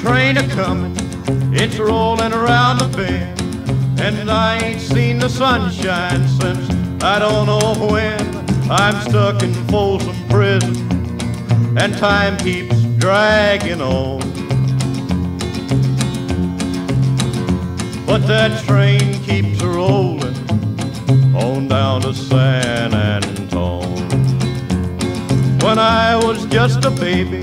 Train a comin', it's rolling around the bend, and I ain't seen the sunshine since I don't know when. I'm stuck in Folsom Prison, and time keeps dragging on. But that train keeps rolling on down to San Antone. When I was just a baby,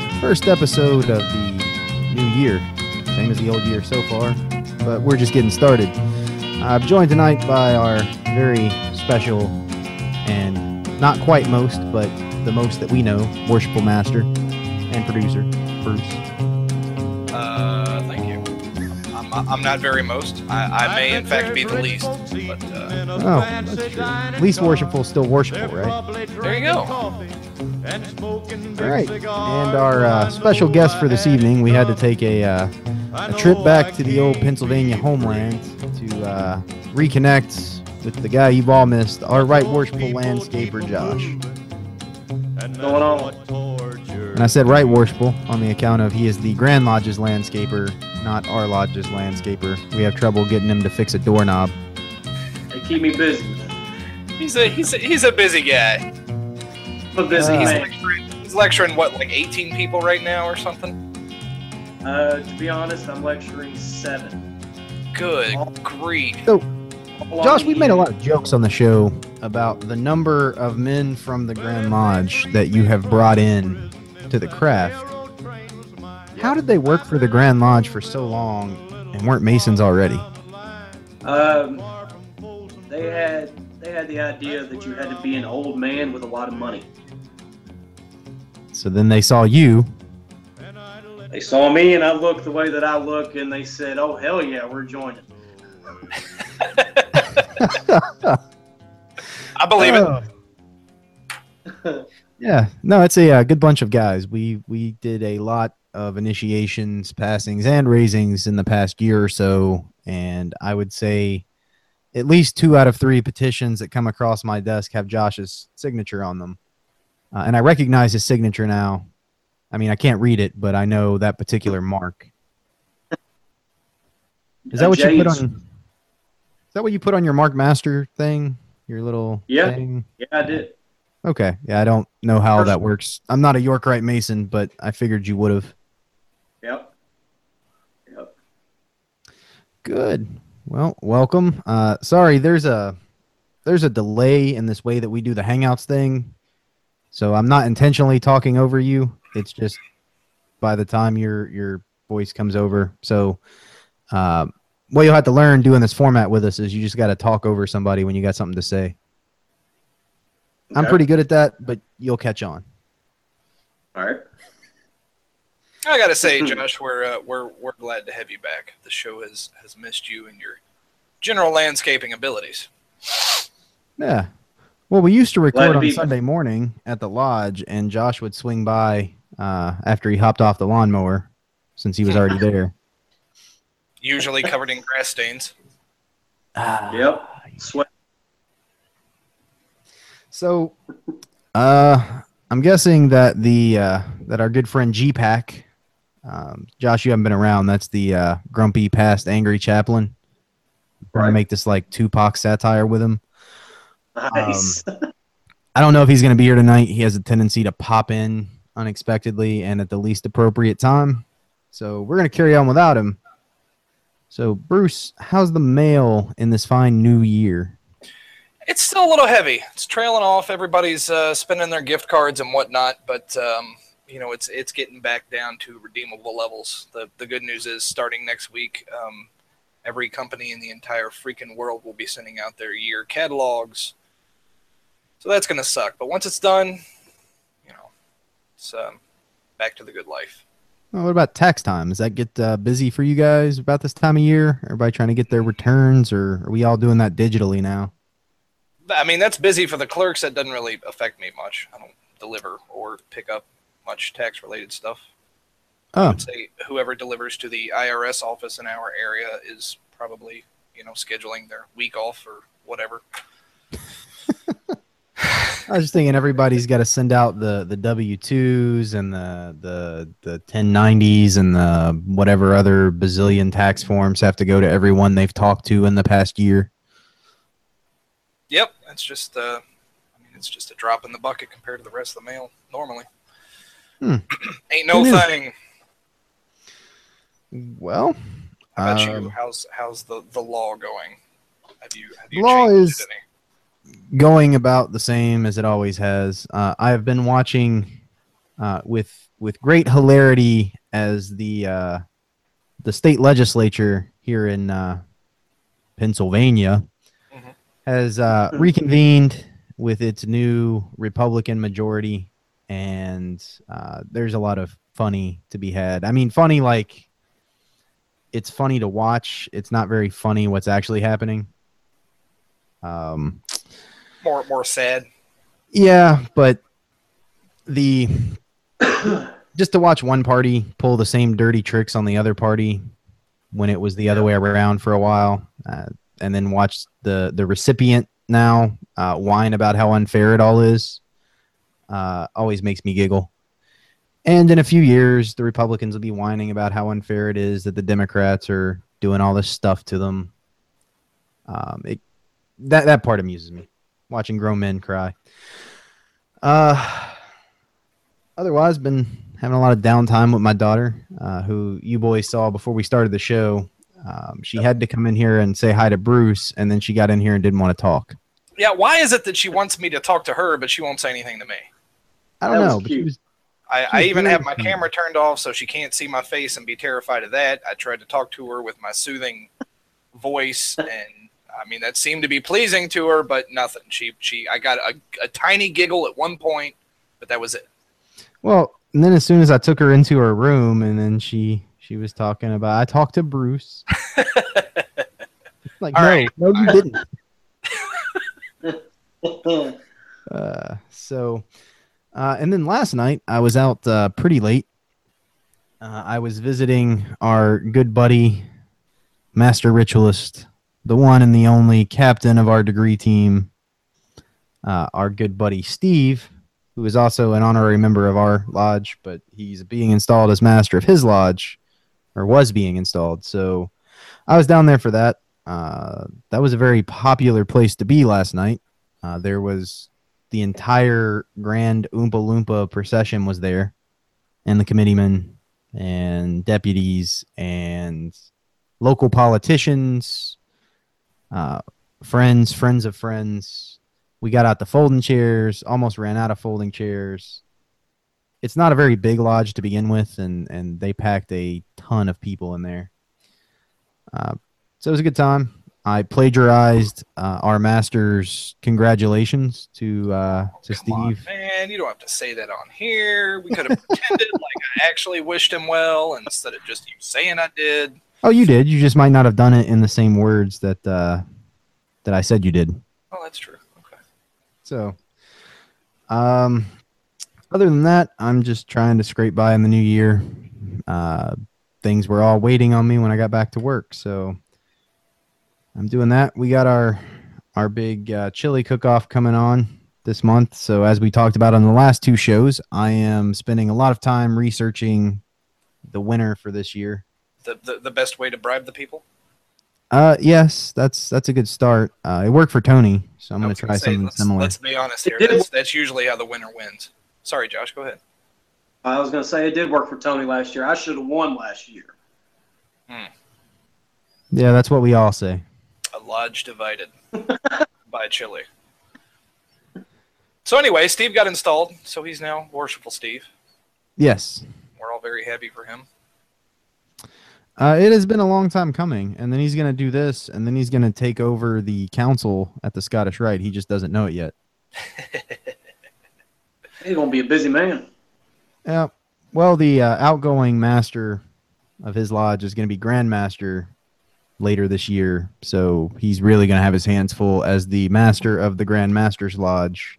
first episode of the new year. Same as the old year so far, but we're just getting started. I'm joined tonight by our very special and not quite most, but the most that we know, worshipful master and producer, Bruce. Uh, thank you. I'm, I'm not very most. I, I may, in fact, be the least. But uh, Oh, that's true. Least worshipful, still worshipful, right? There you go. All right. And our uh, special guest for this evening, we had to take a, uh, a trip back to the old Pennsylvania homeland to uh, reconnect with the guy you've all missed, our right worshipful landscaper, Josh. Going on. And I said right worshipful on the account of he is the Grand Lodge's landscaper, not our lodge's landscaper. We have trouble getting him to fix a doorknob. They keep me busy. He's a he's a, he's a busy guy. I'm busy Uh, He's lecturing, he's lecturing what like 18 people right now or something. Uh, to be honest, I'm lecturing seven. Good grief. So, Josh, we've made a lot of jokes on the show about the number of men from the Grand Lodge that you have brought in to the craft. How did they work for the Grand Lodge for so long and weren't Masons already? Um, they had they had the idea that you had to be an old man with a lot of money. So then they saw you. They saw me and I looked the way that I look, and they said, "Oh hell yeah, we're joining." I believe Oh. it. Yeah, no, it's a uh, good bunch of guys. We we did a lot of initiations, passings, and raisings in the past year or so, and I would say at least two out of three petitions that come across my desk have Josh's signature on them, uh, and I recognize his signature now. I mean, I can't read it, but I know that particular mark. Is that Uh, what you put on? Is that what you put on your Mark Master thing? Your little Yeah. thing? Yeah, I did. Okay. Yeah, I don't know how that works. I'm not a York Rite Mason, but I figured you would have. Yep. Yep. Good. Well, welcome. Uh, sorry, there's a there's a delay in this way that we do the Hangouts thing, so I'm not intentionally talking over you. It's just by the time your your voice comes over. So, uh, what you'll have to learn doing this format with us is you just got to talk over somebody when you got something to say. I'm pretty good at that, but you'll catch on. All right. I gotta say, Josh, we're uh, we're we're glad to have you back. The show has has missed you and your general landscaping abilities. Yeah. Well, we used to record on be- Sunday morning at the lodge, and Josh would swing by uh, after he hopped off the lawnmower since he was already there. Usually covered in grass stains. Ah, Yep. Sweat. So, uh, I'm guessing that the uh, that our good friend G Pack, um, Josh, you haven't been around. That's the uh, grumpy past angry chaplain. Trying to make this like Tupac satire with him. Nice. I don't know if he's going to be here tonight. He has a tendency to pop in unexpectedly and at the least appropriate time. So we're going to carry on without him. So, Bruce, how's the mail in this fine new year? It's still a little heavy. It's trailing off. Everybody's uh, spending their gift cards and whatnot, but um, you know it's it's getting back down to redeemable levels. The the good news is starting next week, um, every company in the entire freaking world will be sending out their year catalogs. So that's gonna suck. But once it's done, you know, it's um, back to the good life. Well, what about tax time? Does that get uh, busy for you guys about this time of year? Everybody trying to get their returns, or are we all doing that digitally now? I mean, that's busy for the clerks. That doesn't really affect me much. I don't deliver or pick up much tax related stuff. I Oh, would say whoever delivers to the IRS office in our area is probably, you know, scheduling their week off or whatever. I was just thinking everybody's got to send out the the W twos and the the the ten nineties and the whatever other bazillion tax forms have to go to everyone they've talked to in the past year. Yep, it's just, uh, I mean, it's just a drop in the bucket compared to the rest of the mail normally. Hmm. Ain't no thing. Well, How about um, you? How's how's the, the law going? Have you have you Law changed is- any? Going about the same as it always has. Uh, I have been watching uh, with with great hilarity as the uh, the state legislature here in uh, Pennsylvania Mhm. has uh, reconvened with its new Republican majority, and uh, there's a lot of funny to be had. I mean, funny like it's funny to watch. It's not very funny what's actually happening. Um, More more sad. yeah, but the just to watch one party pull the same dirty tricks on the other party when it was the other way around for a while, uh, and then watch the the recipient now uh, whine about how unfair it all is, uh, always makes me giggle. And in a few years, the Republicans will be whining about how unfair it is that the Democrats are doing all this stuff to them. Um, it, that that part amuses me watching grown men cry. Uh, otherwise, been having a lot of downtime with my daughter, uh, who you boys saw before we started the show. Um, she had to come in here and say hi to Bruce, and then she got in here and didn't want to talk. Yeah, why is it that she wants me to talk to her, but she won't say anything to me? I don't That was know, but she cute. was I, I even have my camera turned off so she can't see my face and be terrified of that. I tried to talk to her with my soothing voice, and I mean that seemed to be pleasing to her, but nothing. She she I got a, a tiny giggle at one point, but that was it. well. And then as soon as I took her into her room, and then she she was talking about I talked to Bruce. like All no, right. no, you didn't. Uh, so, uh, and then last night I was out uh, pretty late. Uh, I was visiting our good buddy, Master Ritualist, the one and the only captain of our degree team, uh, our good buddy Steve, who is also an honorary member of our lodge, but he's being installed as master of his lodge, or was being installed. So I was down there for that. Uh, that was a very popular place to be last night. Uh, there was the entire grand Oompa Loompa procession was there, and the committeemen and deputies and local politicians, uh, friends, friends of friends. We got out the folding chairs, almost ran out of folding chairs. It's not a very big lodge to begin with, and, and they packed a ton of people in there. Uh, so it was a good time. I plagiarized uh, our master's congratulations to uh, to Come on, Steve. man, you don't have to say that on here. We could have pretended like I actually wished him well instead of just you saying I did. Oh, you did. You just might not have done it in the same words that uh, that I said you did. Oh, that's true. Okay. So, um, other than that, I'm just trying to scrape by in the new year. Uh, things were all waiting on me when I got back to work, so I'm doing that. We got our our big uh, chili cook-off coming on this month. So as we talked about on the last two shows, I am spending a lot of time researching the winner for this year. The, the the best way to bribe the people. Uh, yes, that's that's a good start. Uh, it worked for Tony, so I'm gonna try gonna say, something let's, similar. Let's be honest here. That's, that's usually how the winner wins. Sorry, Josh. Go ahead. I was going to say it did work for Tony last year. I should have won last year. Hmm. Yeah, that's what we all say. A lodge divided by chili. So anyway, Steve got installed, so he's now worshipful Steve. Yes, We're all very happy for him. Uh, it has been a long time coming, and then he's gonna do this, and then he's gonna take over the council at the Scottish Rite. He just doesn't know it yet. He's going to be a busy man. Yeah. Well, the uh, outgoing master of his lodge is going to be Grandmaster later this year, so he's really going to have his hands full as the master of the Grand Master's Lodge,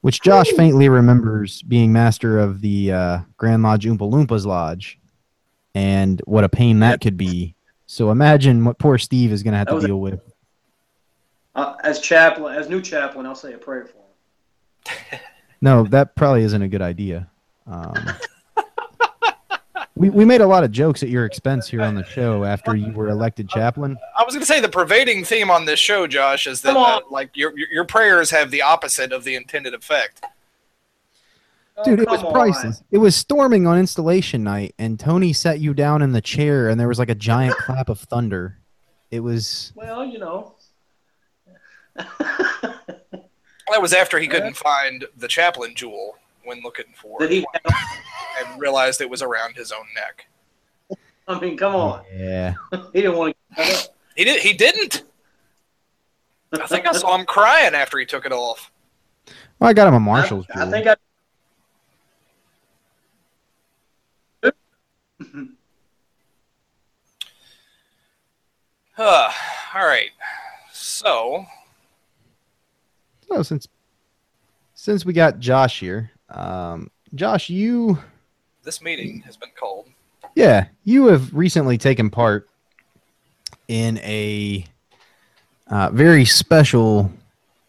which Josh faintly remembers being master of the uh, Grand Lodge Oompa Loompas Lodge, and what a pain that could be. So imagine what poor Steve is going to have That to was a- deal with. Uh, as chaplain, as new chaplain, I'll say a prayer for him. No, that probably isn't a good idea. Um, we we made a lot of jokes at your expense here on the show after you were elected chaplain. I was going to say the pervading theme on this show, Josh, is that uh, like your your your prayers have the opposite of the intended effect. Oh, Dude, it was come on. priceless. It was storming on installation night, and Tony sat you down in the chair, and there was like a giant clap of thunder. It was Well, you know. That was after he couldn't find the chaplain jewel when looking for Did it he? and realized it was around his own neck. I mean, come on. yeah. He didn't want to. Get that up. He did. He didn't. I think I saw him crying after he took it off. Well, I got him a Marshall's I, I jewel. think I. Uh, all right. So So since since we got Josh here, um, Josh, you this meeting has been called. Yeah, you have recently taken part in a uh, very special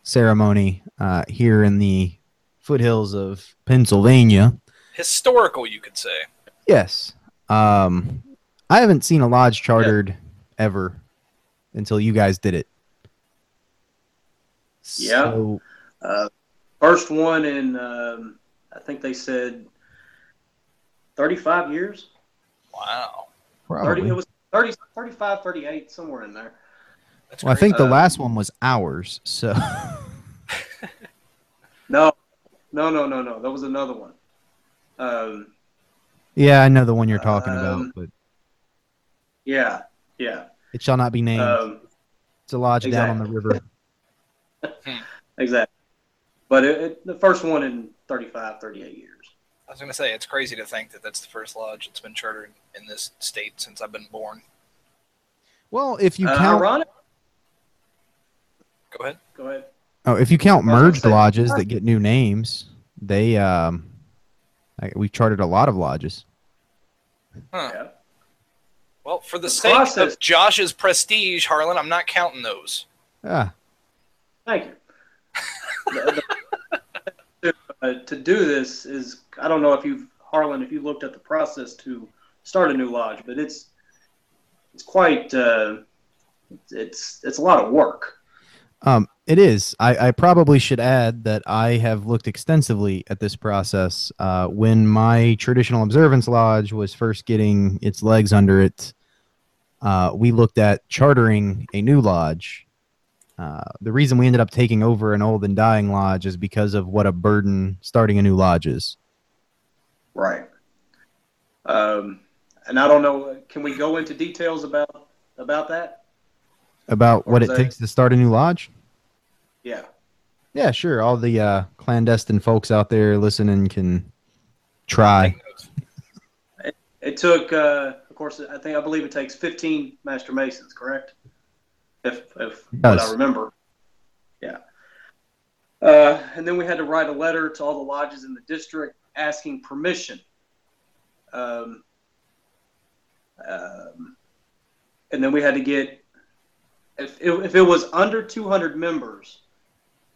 ceremony uh, here in the foothills of Pennsylvania. Historical, you could say. Yes, um, I haven't seen a lodge chartered ever until you guys did it. Yeah. So, Uh, first one in, um, I think they said 35 years. Wow. 30, probably. it was 30, 35, 38, somewhere in there. That's well, I think the Uh, last one was ours. So, No, no, no, no, no. That was another one. Um, yeah, I know the one you're talking Um, about, but yeah, yeah. It shall not be named. Um, it's a lodge down on the river. exactly. But it, it, the first one in 35, 38 years. I was going to say it's crazy to think that that's the first lodge that's been chartered in this state since I've been born. Well, if you Uh, count ironic. Go ahead. Go ahead. Oh, if you count merged lodges that get new names, they um, like, we've charted a lot of lodges. Huh. Yeah. Well, for the, The sake process- of Josh's prestige, Harlan, I'm not counting those. Ah, Thank you. The- the- uh, to do this is I don't know if you've Harlan if you looked at the process to start a new lodge, but it's it's quite uh, it's it's a lot of work. um, it is. I, I probably should add that I have looked extensively at this process. Uh, when my traditional observance lodge was first getting its legs under it, uh, we looked at chartering a new lodge. Uh, the reason we ended up taking over an old and dying lodge is because of what a burden starting a new lodge is. Right. Um, and I don't know. Can we go into details about about that? About Or what it that- takes to start a new lodge? Yeah. Yeah, sure. All the uh, clandestine folks out there listening can try. Notes. It took, uh, of course, I think I believe it takes 15 master masons, correct? If if what. I remember. Yeah. Uh, and then we had to write a letter to all the lodges in the district asking permission. Um, um, and then we had to get if it, if it was under 200 members,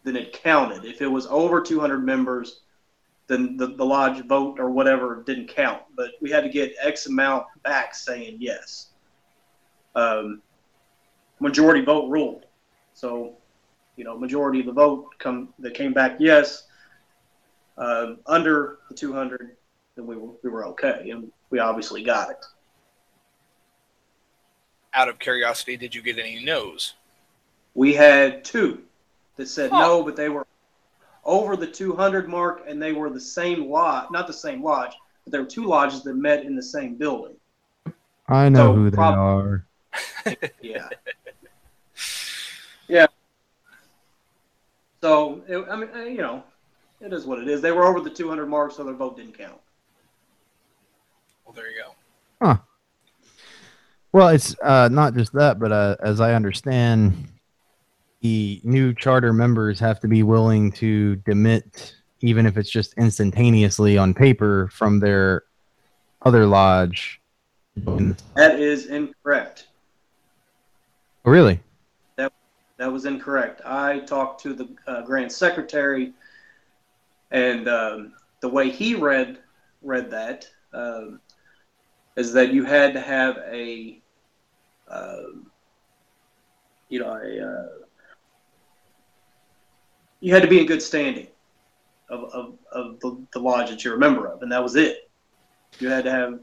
then it counted. If it was over 200 members, then the, the lodge vote or whatever didn't count. But we had to get X amount back saying yes. Um, majority vote ruled. So, you know, majority of the vote come that came back yes. Uh, under the 200, then we were, we were okay, and we obviously got it. Out of curiosity, did you get any no's? We had two that said Huh. no, but they were over the 200 mark, and they were the same lodge, not the same lodge, but there were two lodges that met in the same building. I know So, who they are. Yeah. yeah. So, it, I mean, uh, you know, it is what it is. They were over the 200 mark, so their vote didn't count. Well, there you go. Huh. Well, it's uh, not just that, but uh, as I understand, the new charter members have to be willing to demit, even if it's just instantaneously on paper, from their other lodge. Oh, That is incorrect. really? That that was incorrect. I talked to the uh, grand secretary, and um, the way he read read that um, is that you had to have a, um you know, a, uh, you had to be in good standing of, of, of the, the lodge that you're a member of, and that was it. You had to have,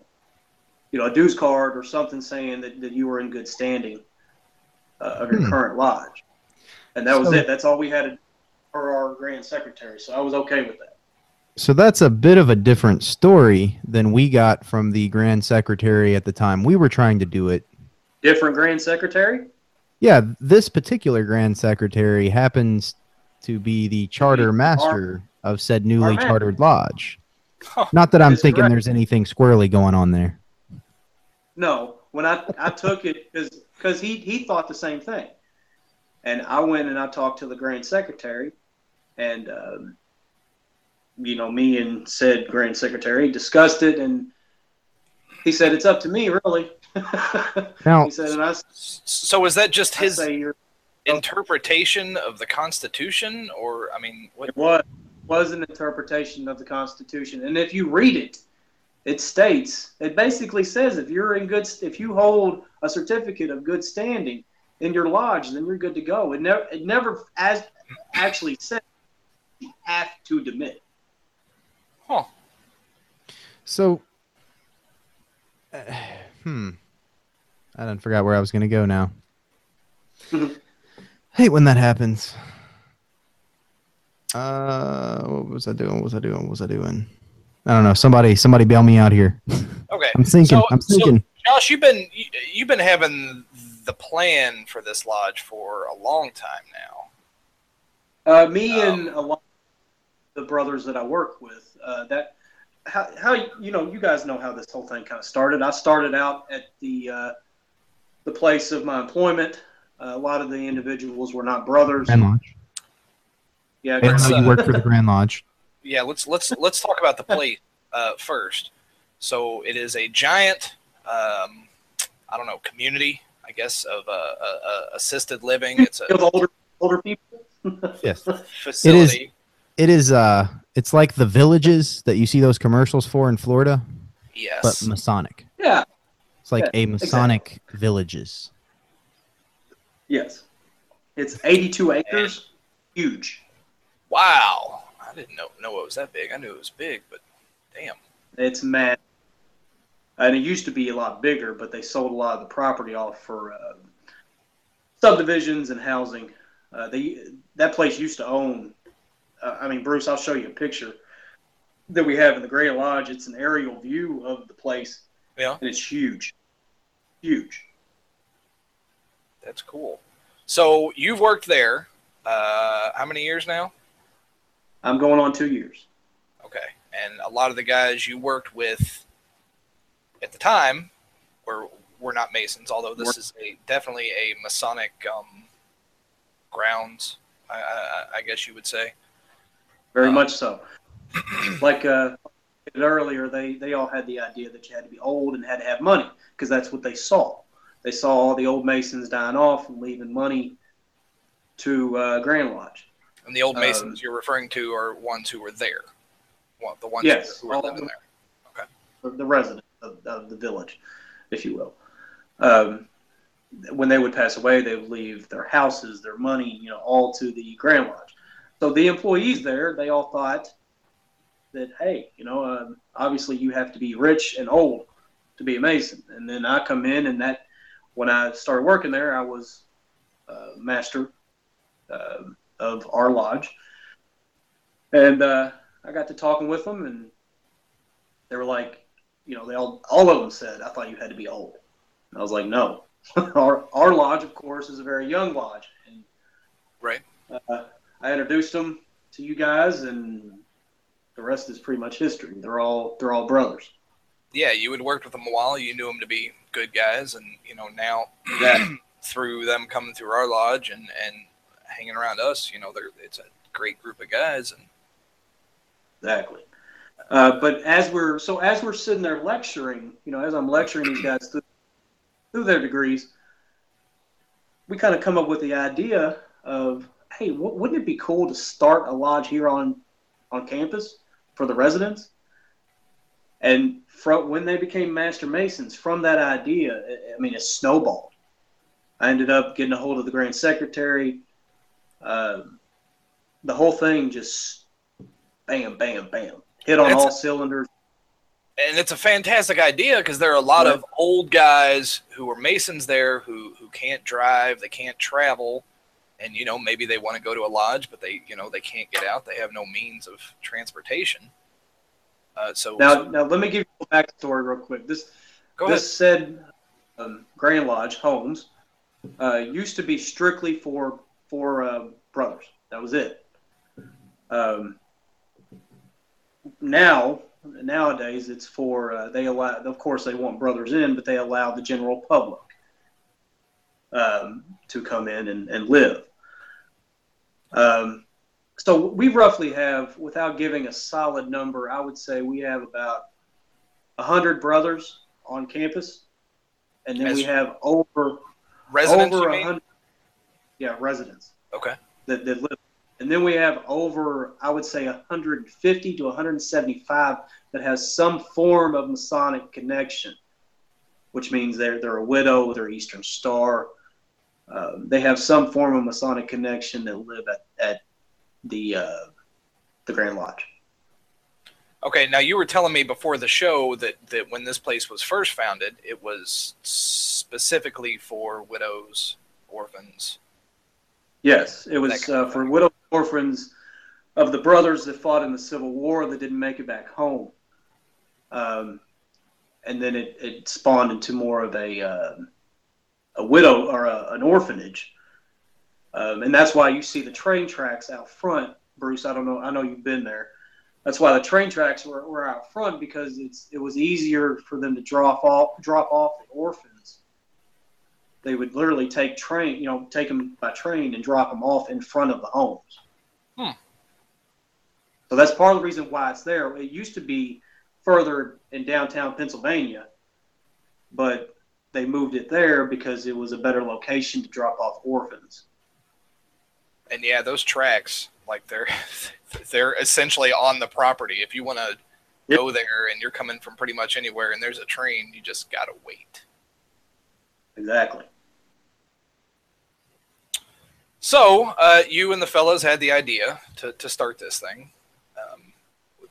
you know, a dues card or something saying that, that you were in good standing uh, of your Hmm. current lodge, and that was So- it. That's all we had to, for our grand secretary. So I was okay with that. So that's a bit of a different story than we got from the grand secretary at the time we were trying to do it. Different grand secretary. Yeah, this particular grand secretary happens to be the charter master of said newly our ma- chartered lodge. Huh. Not that I'm is thinking correct. there's anything squirrely going on there. No, when I, I took it because because he he thought the same thing, and I went and I talked to the grand secretary, and um, you know me and said grand secretary discussed it, and he said it's up to me really. Now, he said, and I, s- S- So was that just I his say you're, interpretation of the Constitution, or I mean, what? it was was an interpretation of the Constitution, and if you read it, it states it basically says if you're in good if you hold a certificate of good standing in your lodge, then you're good to go. It never it never as actually said you have to demit. Huh? so, uh, hmm, I done forgot where I was going to go now. Hate when that happens. Uh, what was I doing? What was I doing? What was I doing? I don't know. Somebody, somebody bail me out here. Okay. I'm thinking. So- I'm so, thinking. Josh, you've been you, you've been having the plan for this lodge for a long time now. Uh, me Um, and a lot of the brothers that I work with, uh, that how, how you know you guys know how this whole thing kind of started. I started out at the uh, the place of my employment. Uh, a lot of the individuals were not brothers. Grand Lodge. Yeah, I didn't know you work for the Grand Lodge. Yeah, let's let's let's talk about the place uh, first. So it is a giant, um, I don't know, community, I guess, of uh, uh, uh, assisted living. It's a older older people. yes, facility. It is. It is. Uh, it's like the villages that you see those commercials for in Florida, Yes. but Masonic. Yeah. It's like Yeah, a Masonic villages. Yes. It's 82 acres. Huge. wow. I didn't know know it was that big. I knew it was big, but damn. It's mad. And it used to be a lot bigger, but they sold a lot of the property off for uh, subdivisions and housing. Uh, they that place used to own. Uh, I mean, Bruce, I'll show you a picture that we have in the Great Lodge. It's an aerial view of the place, Yeah, and it's huge, huge. That's cool. So you've worked there. Uh, how many years now? I'm going on two years. Okay, and a lot of the guys you worked with at the time were were not Masons, although this is a definitely a Masonic um, grounds. I, I, I guess you would say. Very Uh, much so. like uh, earlier, they they all had the idea that you had to be old and had to have money because that's what they saw. They saw all the old Masons dying off and leaving money to uh, Grand Lodge. And the old Um, Masons you're referring to are ones who were there. Well, the ones Yes, who were living of there. the, the residents of, of the village, if you will. Um, when they would pass away, they would leave their houses, their money, you know, all to the Grand Lodge. So the employees there, they all thought that, hey, you know, um, obviously you have to be rich and old to be a Mason. And then I come in, and that when I started working there, I was uh, master um of our lodge, and uh, I got to talking with them, and they were like, you know, they all all of them said, I thought you had to be old. And I was like, no. our our lodge, of course, is a very young lodge, and Right. uh, I introduced them to you guys, and the rest is pretty much history. They're all they're all brothers. Yeah, you had worked with them a while. You knew them to be good guys, and you know now Yeah. through them coming through our lodge and and hanging around us, you know, they're it's a great group of guys. And Exactly. Uh, but as we're so as we're sitting there lecturing, you know, as I'm lecturing these guys through, through their degrees, we kind of come up with the idea of, hey, w- wouldn't it be cool to start a lodge here on on campus for the residents? And from when they became master masons, from that idea, I- mean, it snowballed. I ended up getting a hold of the grand secretary. Um, the whole thing just bam, bam, bam, hit on all cylinders. and it's a fantastic idea because there are a lot of old guys who are masons there who who can't drive, they can't travel, and you know maybe they want to go to a lodge, but they you know they can't get out. They have no means of transportation. Uh, so, Now, so now let me give you a backstory real quick. This go ahead. this said um, Grand Lodge Homes uh, used to be strictly for for uh, brothers. That was it. Um, now nowadays it's for uh, they allow. Of course, they want brothers in, but they allow the general public um, to come in and, and live. Um, so we roughly have, without giving a solid number, I would say we have about hundred brothers on campus, and then As- we have over Residents, over a hundred, yeah, residents Okay. that, that live, and then we have over, I would say, 150 to 175 that has some form of Masonic connection, which means they're they're a widow, they're Eastern Star, um, they have some form of Masonic connection that live at at the uh, the Grand Lodge. Okay, now you were telling me before the show that, that when this place was first founded, it was specifically for widows, orphans. Yes, it was uh, for widows, orphans of the brothers that fought in the Civil War that didn't make it back home. Um, and then it, it spawned into more of a uh, a widow or a, an orphanage. Um, and that's why you see the train tracks out front, Bruce. I don't know. I know you've been there. That's why the train tracks were, were out front because it's it was easier for them to drop off drop off the orphans they would literally take train, you know, take them by train and drop them off in front of the homes. Hmm. So that's part of the reason why it's there. It used to be further in downtown Pennsylvania, but they moved it there because it was a better location to drop off orphans. And yeah, those tracks, like they're they're essentially on the property. If you want to Yep. go there and you're coming from pretty much anywhere and there's a train, you just gotta wait. Exactly. So uh, you and the fellows had the idea to, to start this thing. Um,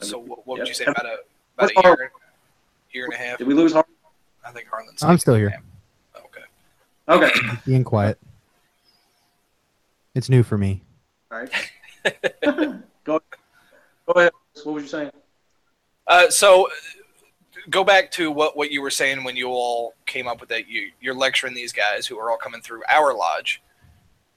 so what, what would you say about a about a year, year and a half? Did we lose Har- I think Harlan's. I'm still here, Okay. Okay. being quiet. It's new for me. All right. go, go ahead. What was you saying? Uh, so uh, go back to what, what you were saying when you all came up with that. You, you're lecturing these guys who are all coming through our lodge,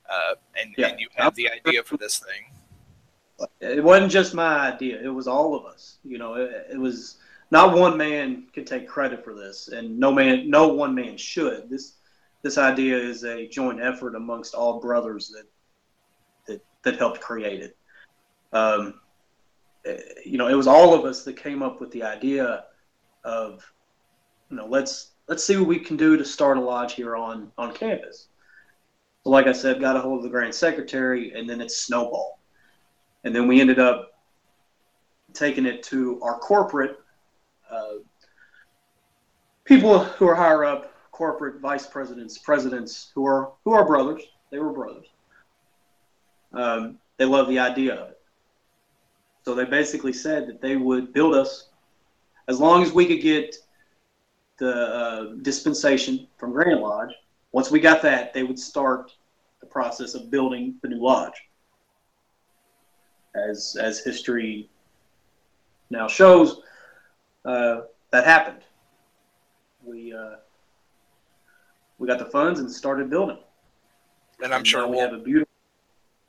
uh, and, Yeah. and you have the idea for this thing. it wasn't just my idea it was all of us you know it, it was not one man can take credit for this and no man no one man should this this idea is a joint effort amongst all brothers that that helped create it um, eh, you know it was all of us that came up with the idea of you know let's let's see what we can do to start a lodge here on on campus. So, like I said, got a hold of the grand secretary, and then it snowballed. And then we ended up taking it to our corporate uh, people who are higher up, corporate vice presidents, presidents who are who are brothers. They were brothers. Um, they love the idea of it. So they basically said that they would build us as long as we could get the uh, dispensation from Grand Lodge. Once we got that, they would start the process of building the new lodge. As as history now shows, uh, that happened. We uh, we got the funds and started building. And I'm sure now we we'll have a beautiful.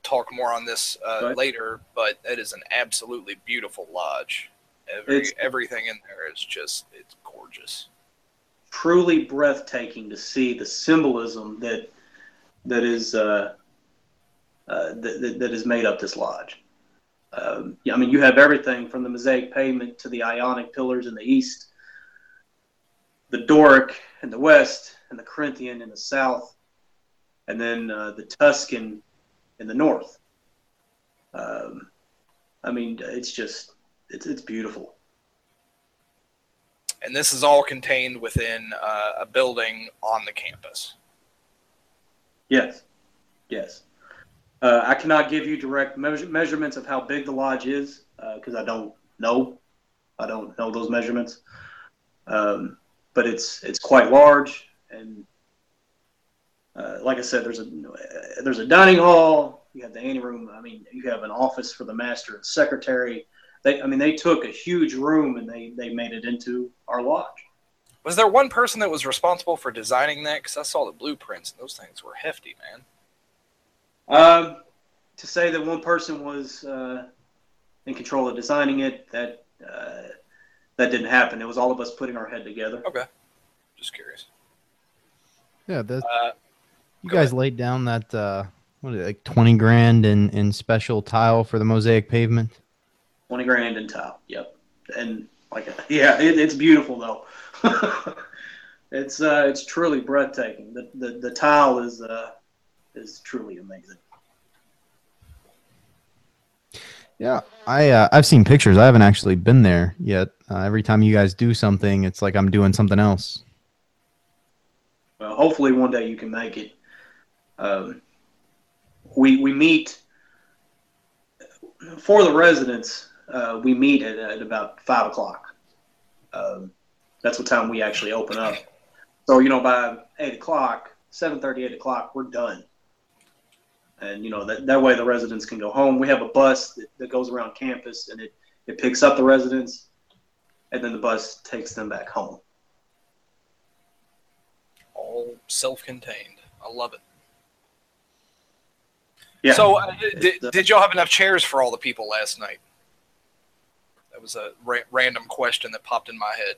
Talk more on this uh, Right. later, but it is an absolutely beautiful lodge. Every, It's- everything in there is just it's gorgeous. truly breathtaking to see the symbolism that that is uh, uh, that, that, has made up this lodge. Um, yeah, I mean, you have everything from the mosaic pavement to the Ionic pillars in the east, the Doric in the west, and the Corinthian in the south, and then uh, the Tuscan in the north. Um, I mean, it's just it's it's beautiful. And this is all contained within uh, a building on the campus. Yes, yes. Uh, I cannot give you direct measure- measurements of how big the lodge is because I don't know. I don't know those measurements. Um, but it's it's quite large, and uh, like I said, there's a there's a dining hall. You have the anteroom. I mean, you have an office for the master and secretary. They, I mean, they took a huge room and they they made it into our lodge. Was there one person that was responsible for designing that? Because I saw the blueprints, and those things were hefty, man. Um, to say that one person was uh, in control of designing it, that uh, that didn't happen. It was all of us putting our head together. Okay, just curious. Yeah, that Uh, you go guys laid down that uh, what is it, like twenty grand in in special tile for the mosaic pavement. Twenty grand in tile. Yep. And like, yeah, it, it's beautiful though. it's uh, it's truly breathtaking. The the, the tile is uh, is truly amazing. Yeah, I uh, I've seen pictures. I haven't actually been there yet. Uh, every time you guys do something, it's like I'm doing something else. Well, hopefully one day you can make it. Um, we we meet for the residents. Uh, we meet at, at about five o'clock. Um, that's what time we actually open up. So you know, by eight o'clock, seven thirty, eight o'clock, we're done. And you know that, that way the residents can go home. We have a bus that, that goes around campus and it, it picks up the residents, and then the bus takes them back home. all self-contained. I love it. Yeah. So, uh, did, uh, did y'all have enough chairs for all the people last night? That was a ra- random question that popped in my head.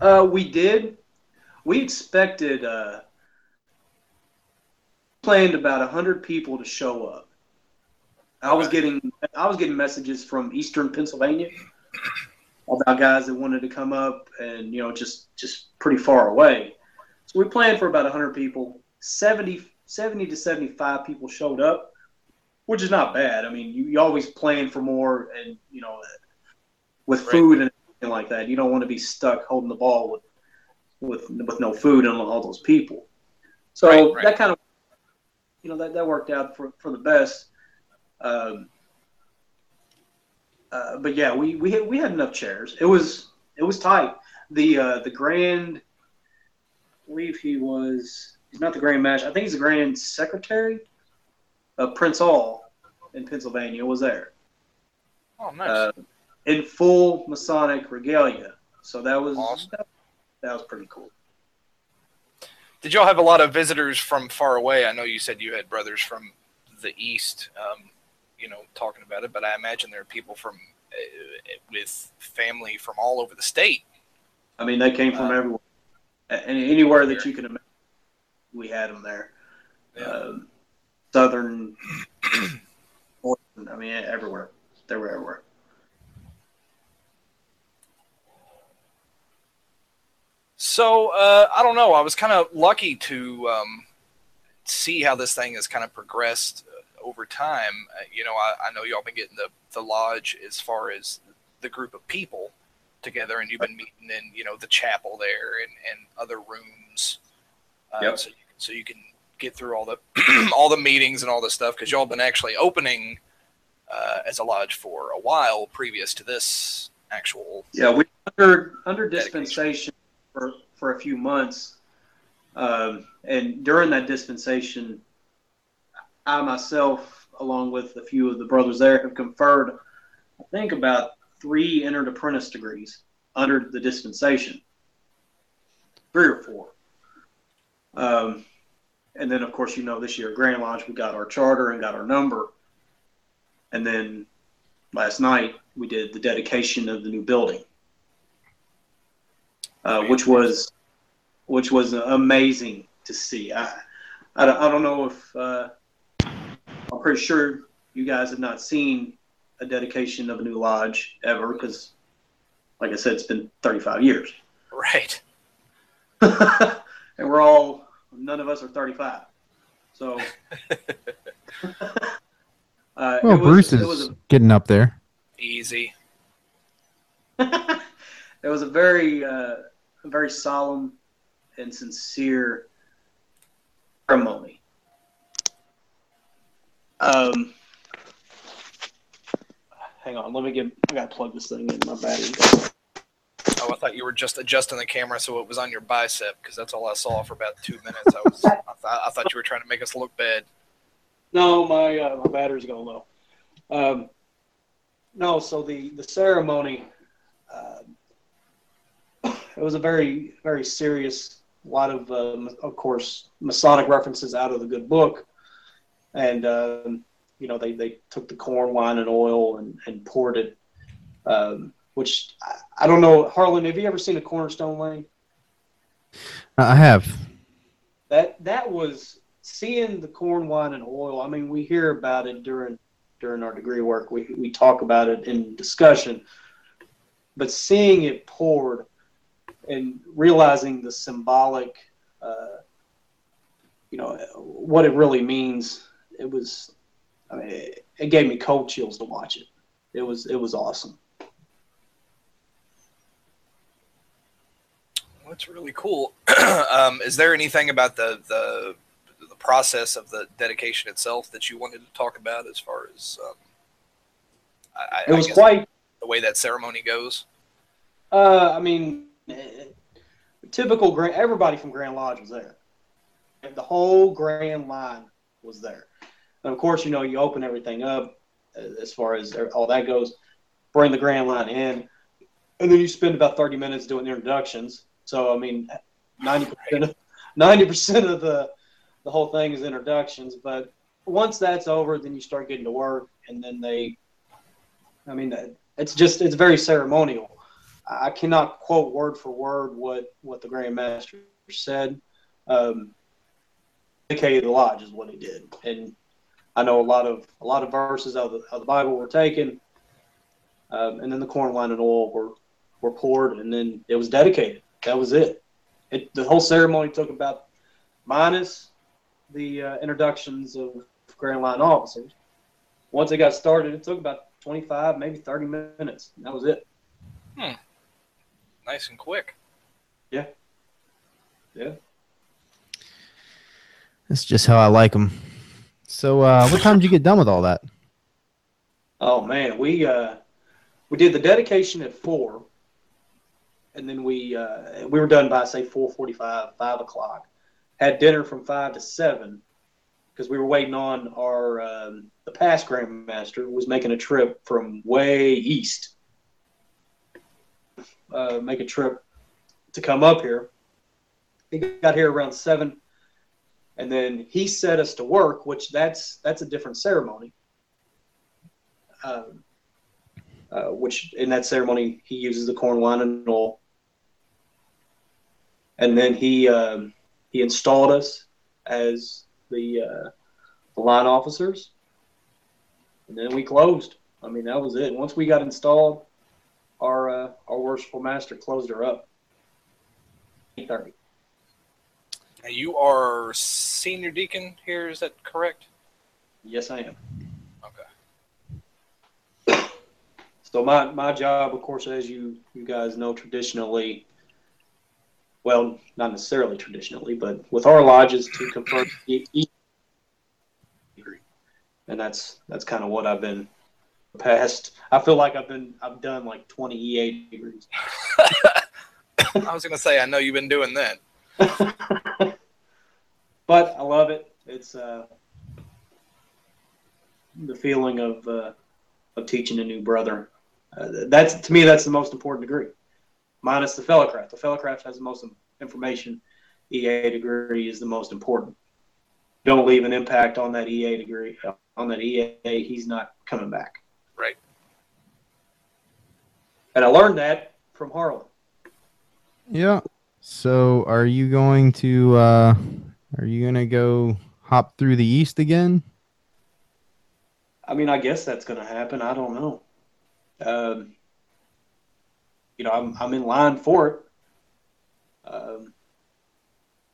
Uh, we did. We expected, uh, planned about hundred people to show up. I was getting, I was getting messages from Eastern Pennsylvania about guys that wanted to come up, and you know, just just pretty far away. So we planned for about hundred people. 70, 70 to seventy-five people showed up, which is not bad. I mean, you, you always plan for more, and you know, with food and everything like that, you don't want to be stuck holding the ball with with with no food and all those people. So Right, right. that kind of you know that, that worked out for, for the best. Um, uh, but yeah, we, we had we had enough chairs. It was it was tight. The uh, the grand, I believe he was he's not the grand master. I think he's the grand secretary of Prince Hall in Pennsylvania was there Oh, nice. uh, in full Masonic regalia. So that was Awesome. that, that was pretty cool. Did y'all have a lot of visitors from far away? I know you said you had brothers from the east, um, you know, talking about it, but I imagine there are people from uh, with family from all over the state. I mean, they came from Uh, everywhere, and anywhere that you can imagine, we had them there. Yeah. Um, southern, northern, I mean, everywhere. They were everywhere. So uh, I don't know. I was kind of lucky to um, see how this thing has kind of progressed uh, over time. Uh, you know, I, I know y'all been getting the the lodge as far as the group of people together, and you've been meeting in you know the chapel there and, and other rooms. Uh, Yep. So, so you can get through all the all the meetings and all this stuff because y'all been actually opening uh, as a lodge for a while previous to this actual. Yeah, we under under Dedication. dispensation for for a few months, um, and during that dispensation, I myself, along with a few of the brothers there, have conferred, I think, about three entered apprentice degrees under the dispensation, three or four. Um, and then, of course, you know, this year Grand Lodge, we got our charter and got our number, and then last night we did the dedication of the new building, uh, which was which was amazing to see. I I don't, I don't know if uh, I'm pretty sure you guys have not seen a dedication of a new lodge ever because, like I said, it's been 35 years, Right. and we're all none of us are 35, so. Uh, Well, it was- Bruce it is was a- getting up there. Easy. it was a very uh, very solemn and sincere ceremony. Um, hang on, let me get. I gotta plug this thing in my battery. Oh, I thought you were just adjusting the camera so it was on your bicep because that's all I saw for about two minutes. I was, I, th- I thought you were trying to make us look bad. No, my uh, my battery's going low. Um, no, so the the ceremony, uh, it was a very very serious. A lot of, um, of course, Masonic references out of the good book, and um, you know they, they took the corn, wine, and oil and, and poured it. Um, which I, I don't know, Harlan. Have you ever seen a cornerstone laying? I have. that that was seeing the corn wine and oil i mean we hear about it during during our degree work we, we talk about it in discussion but seeing it poured and realizing the symbolic uh, you know what it really means it was i mean it, it gave me cold chills to watch it it was it was awesome Well, that's really cool. um, is there anything about the, the the process of the dedication itself that you wanted to talk about as far as um, I, it was quite the way that ceremony goes? Uh, I mean, typical Grand. Everybody from Grand Lodge was there. And the whole Grand Line was there. And of course, you know, you open everything up uh, as far as all that goes. Bring the Grand Line in, and then you spend about thirty minutes doing the introductions. So I mean, ninety percent of ninety percent of the the whole thing is introductions. But once that's over, then you start getting to work, and then they. I mean, it's just it's very ceremonial. I cannot quote word for word what what the Grand Master said. Um, dedicated the lodge is what he did, and I know a lot of a lot of verses of the, of the Bible were taken, um, and then the corn wine and oil were were poured, and then it was dedicated. That was it. It the whole ceremony took about minus the uh, introductions of Grand Line officers. Once it got started, it took about twenty five, maybe thirty minutes. That was it. Hmm. Nice and quick. Yeah. Yeah. That's just how I like them. So, uh, what time did you get done with all that? Oh man, we uh, we did the dedication at four, and then we uh, we were done by say four forty five, five o'clock. Had dinner from five to seven because we were waiting on our um, the past grandmaster was making a trip from way east, uh, make a trip to come up here. He got here around seven, and then he set us to work, which that's that's a different ceremony um, uh, which in that ceremony he uses the corn wine and oil, and then he um, he installed us as the uh, the line officers, and then we closed. I mean that was it. Once we got installed, our uh, our worshipful master closed her up. eight thirty. Now, you are senior deacon here, is that correct? Yes, I am. Okay. So my, my job, of course, as you you guys know, traditionally, well, not necessarily traditionally, but with our lodges to convert degree, and that's that's kind of what I've been past. I feel like I've been I've done like twenty EA degrees. I was going to say, I know you've been doing that. but I love it. It's uh, the feeling of uh, of teaching a new brother. Uh, that's to me, that's the most important degree, minus the fellowcraft. The fellowcraft has the most information. EA degree is the most important. Don't leave an impact on that EA degree. On that EA, he's not coming back. Right. And I learned that from Harlan. Yeah. So are you going to uh are you gonna go hop through the east again? I mean, I guess that's going to happen. I don't know. Um, you know, I'm I'm in line for it. Um,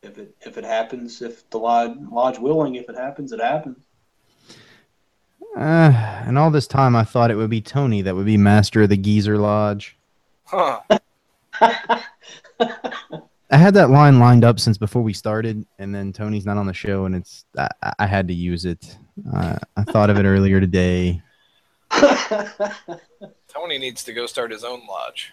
if it if it happens, if the lodge lodge willing, if it happens, it happens. Uh, and all this time I thought it would be Tony that would be master of the Geezer Lodge. Huh. I had that line lined up since before we started, and then Tony's not on the show, and it's I, I had to use it. Uh, I thought of it earlier today. Tony needs to go start his own lodge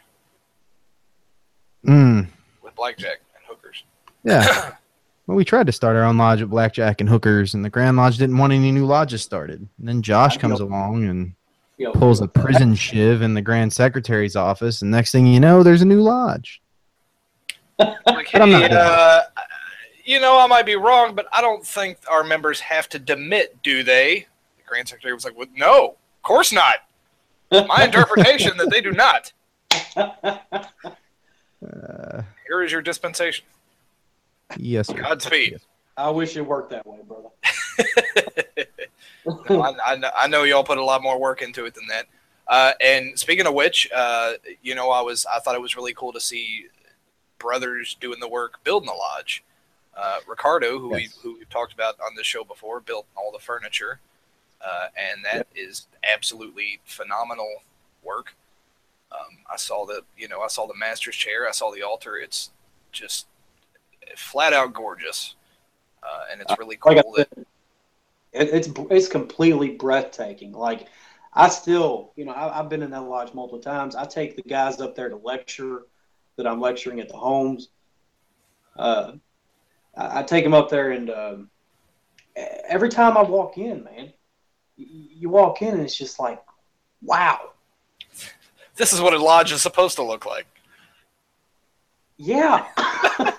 Mm, with blackjack and hookers. yeah. Well, we tried to start our own lodge at Blackjack and Hookers, and the Grand Lodge didn't want any new lodges started. And then Josh comes go- along and pulls a prison shiv in the Grand Secretary's office, and next thing you know, there's a new lodge. Like, But I'm hey, not doing uh, you know, I might be wrong, but I don't think our members have to demit, do they? The Grand Secretary was like, well, no, of course not. My interpretation that they do not. Uh, Here is your dispensation. yes, sir. Godspeed. I wish it worked that way, brother. No, I, I, know, I know y'all put a lot more work into it than that. Uh, and speaking of which, uh, you know, I was I thought it was really cool to see brothers doing the work building the lodge. Uh, Ricardo, who we who we've talked about on the show before, built all the furniture, uh, and that is absolutely phenomenal work. Um, I saw the you know I saw the master's chair, I saw the altar. It's just flat out gorgeous, uh, and it's really cool Like that it, it's it's completely breathtaking. Like I still, you know, I, I've been in that lodge multiple times. I take the guys up there to lecture that I'm lecturing at the homes. Uh, I, I take them up there, and um, every time I walk in, man, you, you walk in and it's just like, wow, this is what a lodge is supposed to look like. yeah.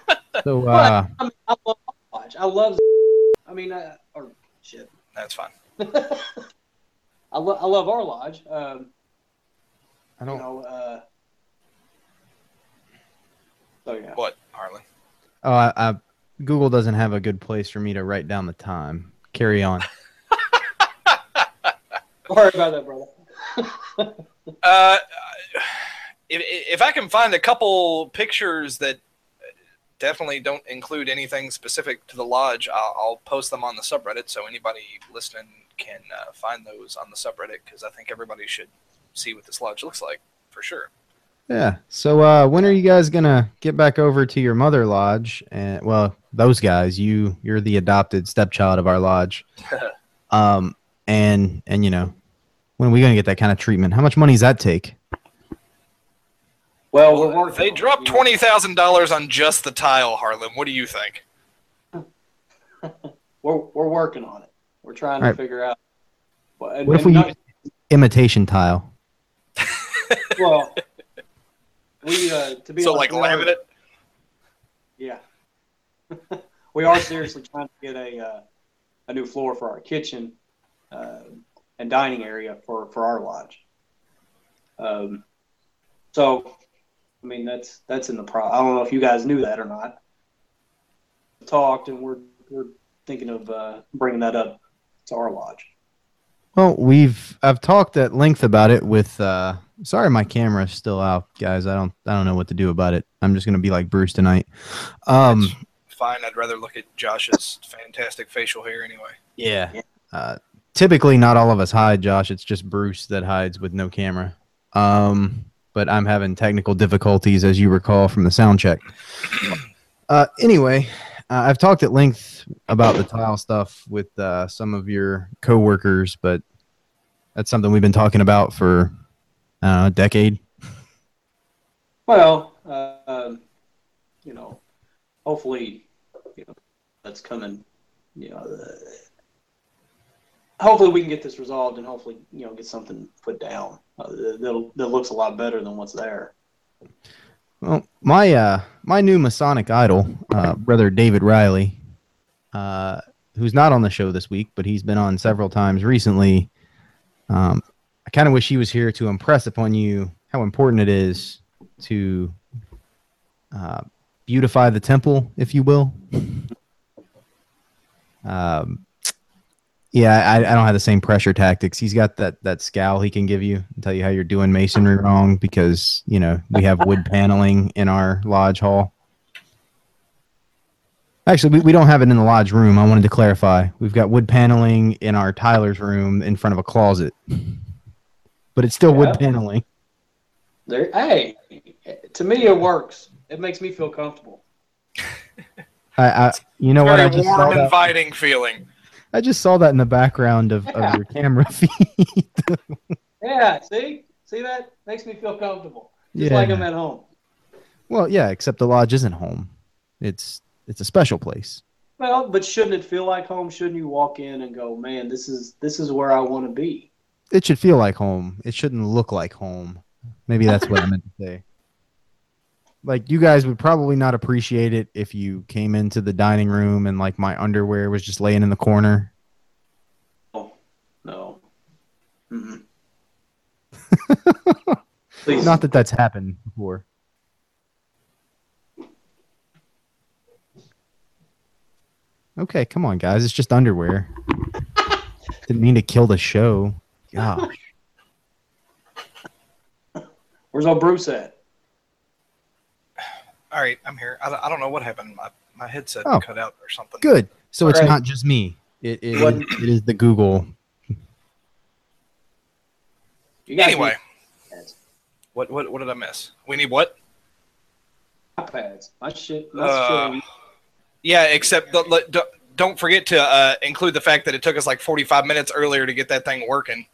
So, uh, I, mean, I love lodge. I love. I mean, uh, or shit. That's fine. I, lo- I love our lodge. Um, I don't. know. Uh, so yeah. What, Harlan? Oh, I, I, Google doesn't have a good place for me to write down the time. Carry on. Sorry about that, brother. Uh, if, if I can find a couple pictures that definitely don't include anything specific to the lodge, I'll, I'll post them on the subreddit so anybody listening can uh, find those on the subreddit because I think everybody should see what this lodge looks like for sure. Yeah. So, uh, when are you guys gonna get back over to your mother lodge? And well, those guys, you you're the adopted stepchild of our lodge. um, and and you know, when are we gonna get that kind of treatment? How much money does that take? Well, we're. They on dropped twenty thousand dollars on just the tile, Harlan. What do you think? We're we're working on it. We're trying to Alright. figure out. Well, and- What if we not- use imitation tile? well, we uh, to be So honest, like laminate? Yeah. we are seriously trying to get a uh, a new floor for our kitchen uh, and dining area for, for our lodge. Um, so, I mean, that's that's in the pro. I don't know if you guys knew that or not. Talked, and we're we're thinking of uh, bringing that up to our lodge. Well, we've I've talked at length about it with uh, Sorry, my camera's still out, guys. I don't I don't know what to do about it. I'm just gonna be like Bruce tonight. Um, Fine. I'd rather look at Josh's fantastic facial hair anyway. yeah. Uh, typically, not all of us hide, Josh. It's just Bruce that hides with no camera. Um, but I'm having technical difficulties, as you recall from the sound check. Uh, anyway, uh, I've talked at length about the tile stuff with uh, some of your coworkers, but that's something we've been talking about for uh, a decade. Well, uh, you know, hopefully, you know, that's coming. You know, uh, hopefully we can get this resolved and hopefully, you know, get something put down uh, that that looks a lot better than what's there. Well, my uh, my new Masonic idol, uh, brother David Riley, uh, who's not on the show this week, but he's been on several times recently. Um, I kind of wish he was here to impress upon you how important it is to uh, beautify the temple, if you will. Um, yeah, I, I don't have the same pressure tactics. He's got that that scowl he can give you and tell you how you're doing masonry wrong because you know we have wood paneling in our lodge hall. Actually, we, we don't have it in the lodge room. I wanted to clarify. We've got wood paneling in our Tyler's room in front of a closet, but it's still Yeah. wood paneling. There, hey, to me it works. It makes me feel comfortable. I, I you know what? Very I just warm, inviting feeling. I just saw that in the background of, Yeah. of your camera feed. Yeah, see, see that makes me feel comfortable, just Yeah. like I'm at home. well, yeah, except the lodge isn't home. It's it's a special place. Well, but shouldn't it feel like home? Shouldn't you walk in and go, man, this is this is where I want to be? it should feel like home. It shouldn't look like home. Maybe that's what I meant to say. Like you guys would probably not appreciate it if you came into the dining room and like my underwear was just laying in the corner. Oh no. Please. Not that that's happened before. Okay, come on, guys. It's just underwear. Didn't mean to kill the show. Gosh. Where's old Bruce at? All right, I'm here. I, don't- I don't know what happened. My my headset Oh. cut out or something. Good. So it's Alright. not just me. It, it, What- it is the Google. You guys Anyway, need what what what did I miss? We need what? iPads. My shit. My Uh, shit. Yeah, except the, le- don't- don't forget to uh, include the fact that it took us like 45 minutes earlier to get that thing working.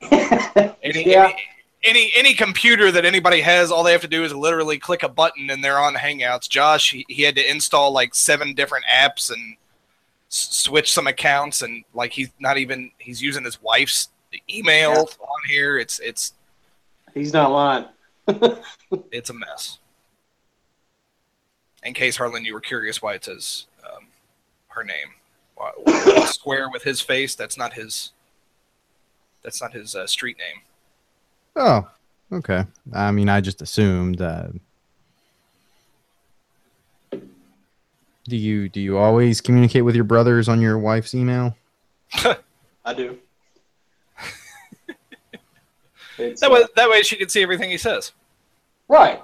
Any, Yeah. any, any any computer that anybody has, all they have to do is literally click a button and they're on Hangouts. Josh, he, he had to install like seven different apps and s- switch some accounts, and like he's not even he's using his wife's email Yeah. on here. It's it's He's not lying. it's a mess. In case Harlan, you were curious why it says um, her name, why, why square with his face. That's not his. That's not his uh, street name. Oh, okay. I mean, I just assumed. Uh, do you do you always communicate with your brothers on your wife's email? I do. That uh, way, that way she can see everything he says. right.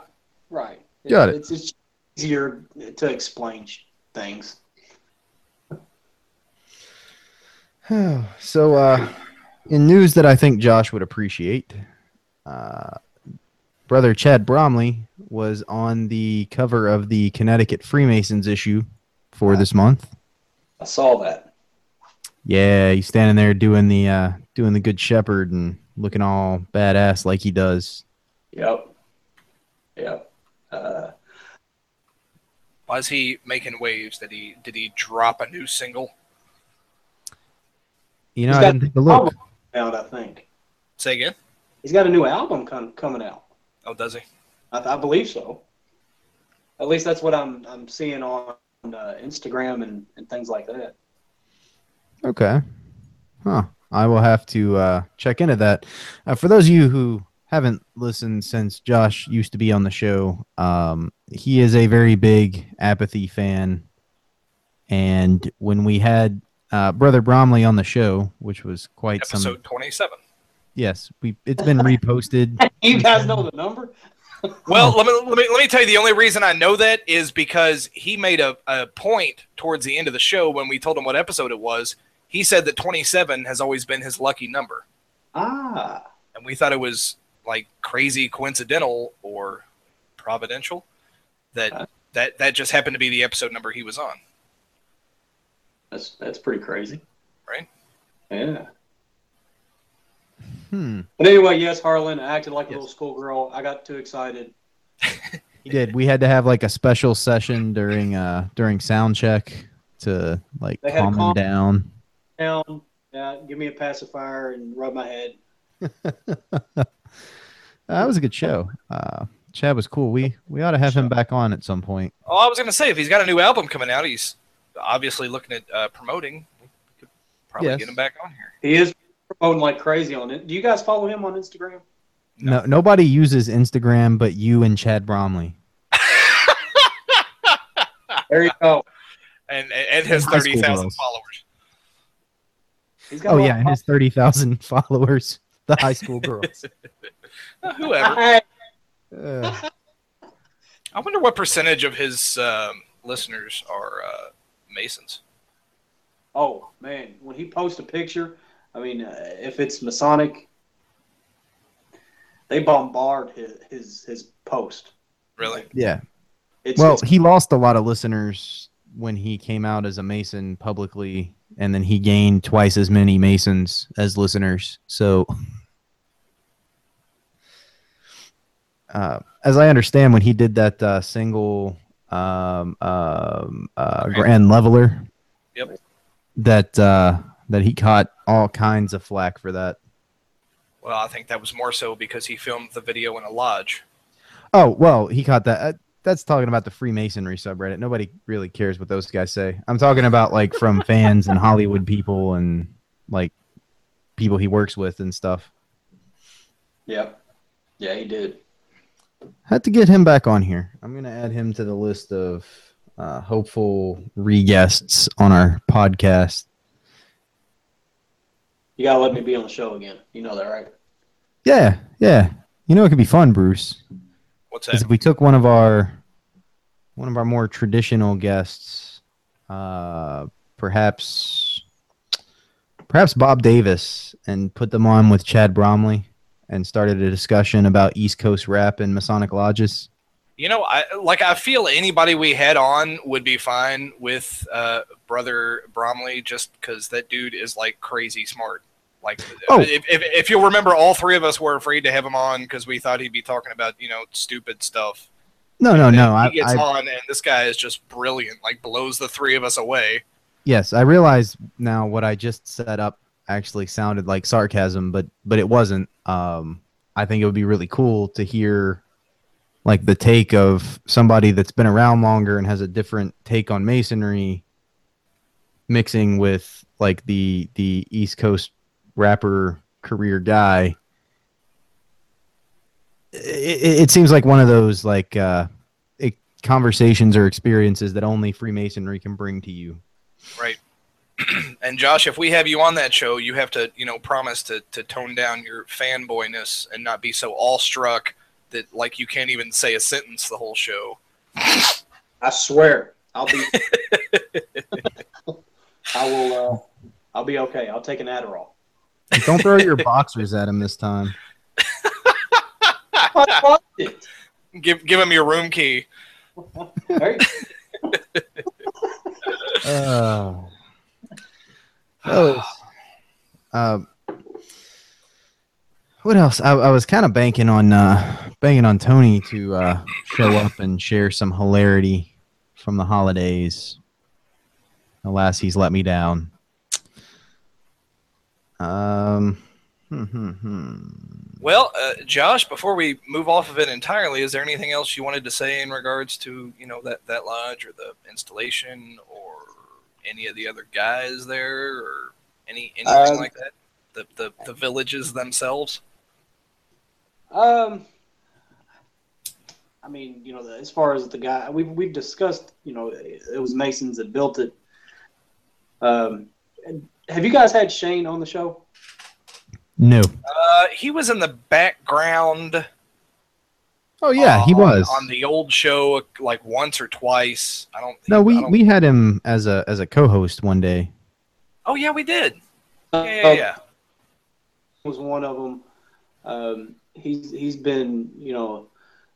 Right. Got it. It's, it's easier to explain things. so, uh, in news that I think Josh would appreciate, uh, brother Chad Bromley was on the cover of the Connecticut Freemasons issue for this month. I saw that. Yeah, he's standing there doing the uh, doing the good shepherd and looking all badass like he does. Yep. Yep. Uh, Why is he making waves? Did he did he drop a new single? You know, He's I got didn't take a look. out, I think. Say again. He's got a new album com- coming out. Oh, does he? I, I believe so. At least that's what I'm I'm seeing on uh, Instagram and, and things like that. Okay. Huh. I will have to uh, check into that. Uh, for those of you who haven't listened since Josh used to be on the show, um, he is a very big Apathy fan. And when we had uh, Brother Bromley on the show, which was quite some Episode twenty seven. Yes, we. It's been reposted. You guys know the number? Well, let me, let me let me tell you the only reason I know that is because he made a, a point towards the end of the show when we told him what episode it was. He said that 27 has always been his lucky number, Ah, and we thought it was like crazy coincidental or providential that Uh. that that just happened to be the episode number he was on. that's that's pretty crazy. Right. Yeah. Hmm. But anyway, yes, Harlan I acted like a Yes. little schoolgirl. I got too excited. He did. We had to have like a special session during uh during sound check to like They had calm him calm- down. Down, yeah, give me a pacifier and rub my head. That was a good show. Uh, Chad was cool. We we ought to have him back on at some point. Oh, I was gonna say if he's got a new album coming out, he's obviously looking at uh, promoting. We could probably Yes. get him back on here. He is promoting like crazy on it. Do you guys follow him on Instagram? No, nobody uses Instagram but you and Chad Bromley. There you go. And and his High school thirty thousand followers. He's got Oh yeah, and his thirty thousand followers. The high school girls. Uh, Whoever. Uh, I wonder what percentage of his um, listeners are uh, Masons. Oh man, when he posts a picture, I mean, uh, if it's Masonic, they bombard his his, his post. Really? yeah. It's, Well, it's- he lost a lot of listeners when he came out as a Mason publicly, and then he gained twice as many Masons as listeners. So, uh, as I understand, when he did that uh, single um, um, uh, Grand Leveler, Yep. that uh, that he caught all kinds of flack for that. Well, I think that was more so because he filmed the video in a lodge. Oh well, he caught that. Uh, that's talking about the Freemasonry subreddit. Nobody really cares what those guys say. I'm talking about like from fans and Hollywood people and like people he works with and stuff. yeah, yeah, he did. Had to get him back on here. I'm gonna add him to the list of uh, hopeful re-guests on our podcast. You gotta let me be on the show again. You know that, right? Yeah, yeah. You know it could be fun, Bruce. What's that? if we took one of our one of our more traditional guests, uh, perhaps perhaps Bob Davis, and put them on with Chad Bromley, and started a discussion about East Coast rap and Masonic lodges. You know, I like. I feel anybody we had on would be fine with uh, brother Bromley, just because that dude is like crazy smart. Like, Oh. if, if if you'll remember, all three of us were afraid to have him on because we thought he'd be talking about you know stupid stuff. No, no, And no. I, he gets I on, and this guy is just brilliant. Like, blows the three of us away. yes, I realize now what I just set up actually sounded like sarcasm, but but it wasn't. Um, I think it would be really cool to hear like the take of somebody that's been around longer and has a different take on masonry mixing with like the the east coast rapper career guy it, it, it seems like one of those like uh it, conversations or experiences that only freemasonry can bring to you Right. and Josh, if we have you on that show, you have to, you know, promise to, to tone down your fanboyness and not be so awestruck that like you can't even say a sentence the whole show. I swear, I'll be. I will. Uh, I'll be okay. I'll take an Adderall. Don't throw your boxers at him this time I loved it. Give give him your room key. There you- Uh, oh, uh, what else? I, I was kind of banking on uh, banking on Tony to uh, show up and share some hilarity from the holidays. Alas, he's let me down. Um, hmm, hmm, hmm. Well, uh, Josh, before we move off of it entirely, is there anything else you wanted to say in regards to you know that that lodge or the installation or any of the other guys there or any anything Um, like that? The, the the villages themselves. Um, I mean, you know, the, as far as the guy, we've we've discussed. You know, it was Masons that built it. Um, and have you guys had Shane on the show? No. Uh, he was in the background. Oh yeah, he was. on the old show like once or twice. I don't. no, we don't- we had him as a as a co-host one day. Oh yeah, we did. Uh, Yeah, yeah, yeah. was one of them. Um, he's he's been you know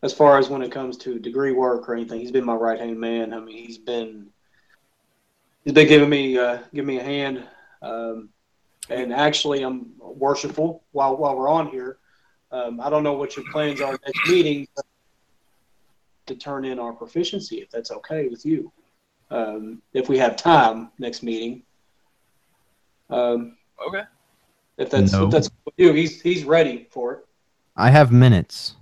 as far as when it comes to degree work or anything, he's been my right hand man. I mean, he's been he's been giving me uh, giving me a hand. Um, and actually, I'm worshipful while while we're on here. Um, I don't know what your plans are next meeting to turn in our proficiency, if that's okay with you. Um, if we have time next meeting. Um, Okay. if that's No. if that's what you, he's he's ready for it. I have minutes.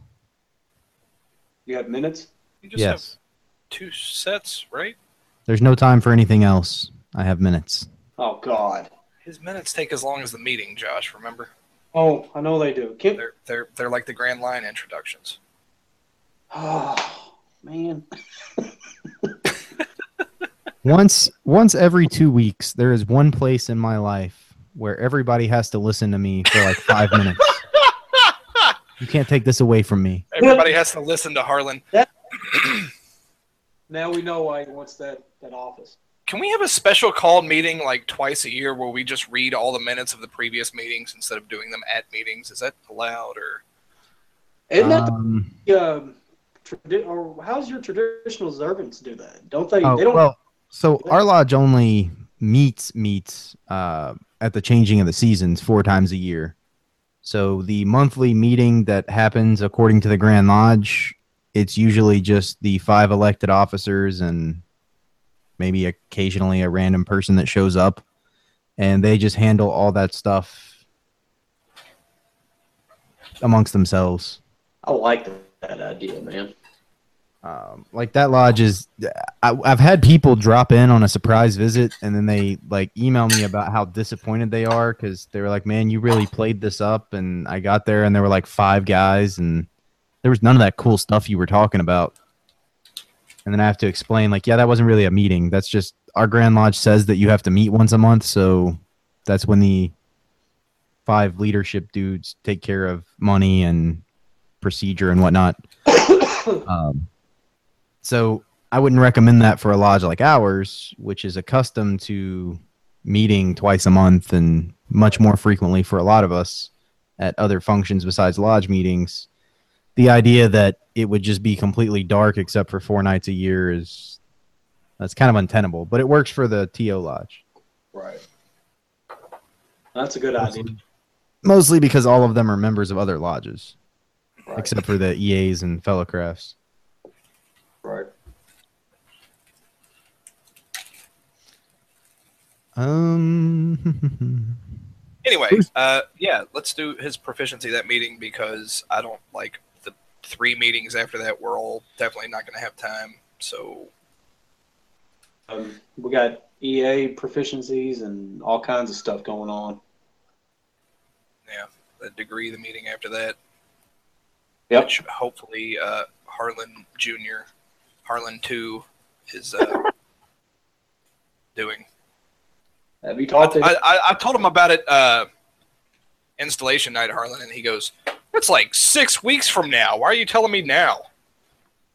You have minutes. You just have Yes. two sets, right? There's no time for anything else. I have minutes. Oh God. His minutes take as long as the meeting, Josh. Remember? Oh, I know they do. Can, They're they're they're like the Grand Line introductions. oh man. Once once every 2 weeks there is one place in my life where everybody has to listen to me for like 5 minutes. You can't take this away from me. Everybody has to listen to Harlan. Now we know why he wants that that office. Can we have a special called meeting like twice a year where we just read all the minutes of the previous meetings instead of doing them at meetings? Is that allowed or? Isn't that Um, the, um, tradi- or how's your traditional observance do that? Don't they? oh, they don't. well, so our lodge only meets meets uh, at the changing of the seasons four times a year. So the monthly meeting that happens according to the Grand Lodge, it's usually just the five elected officers and maybe occasionally a random person that shows up, and they just handle all that stuff amongst themselves. I like that, idea, man. um, like that lodge is I, i've had people drop in on a surprise visit and then they like email me about how disappointed they are because they were like man you really played this up and i got there and there were like five guys and there was none of that cool stuff you were talking about and then i have to explain like yeah that wasn't really a meeting that's just our grand lodge says that you have to meet once a month so that's when the five leadership dudes take care of money and procedure and whatnot um, so I wouldn't recommend that for a lodge like ours, which is accustomed to meeting twice a month and much more frequently for a lot of us at other functions besides lodge meetings. The idea that it would just be completely dark except for four nights a year is that's kind of untenable, but it works for the TO lodge. Right. That's a good idea. Mostly because all of them are members of other lodges, Right. except for the EAs and fellow crafts. right. Um, Anyway, uh, yeah, let's do his proficiency that meeting because I don't like the three meetings after that. We're all definitely not going to have time. So Um, we got EA proficiencies and all kinds of stuff going on. yeah, the degree, the meeting after that. Yep. Which hopefully uh, Harlan Junior, Harlan Two, is uh, doing. Have you talked to I, I, I told him about it uh, installation night, Harlan, and he goes, "It's like six weeks from now. Why are you telling me now?"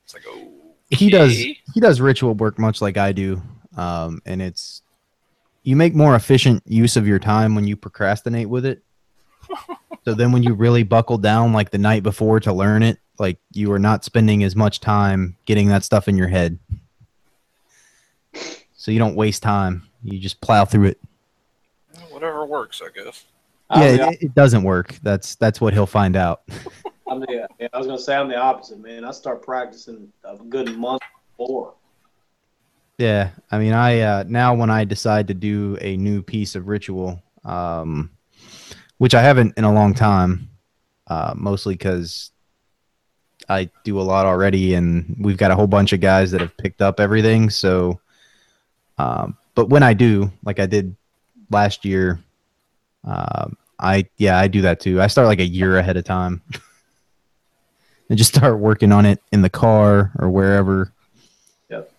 It's like, oh, he does he does ritual work much like I do, um, and it's you make more efficient use of your time when you procrastinate with it. so then, when you really buckle down like the night before to learn it, like you are not spending as much time getting that stuff in your head. So you don't waste time. You just plow through it. whatever works, I guess. Yeah, the, it, it doesn't work. That's that's what he'll find out. I'm the, yeah, I was gonna say I'm the opposite, man. I start practicing a good month before. Yeah, I mean, I uh, now when I decide to do a new piece of ritual, um, which I haven't in a long time, uh, mostly because I do a lot already, and we've got a whole bunch of guys that have picked up everything. So, um, but when I do, like I did last year, um, I yeah, I do that too. I start like a year ahead of time, and just start working on it in the car or wherever. Yep.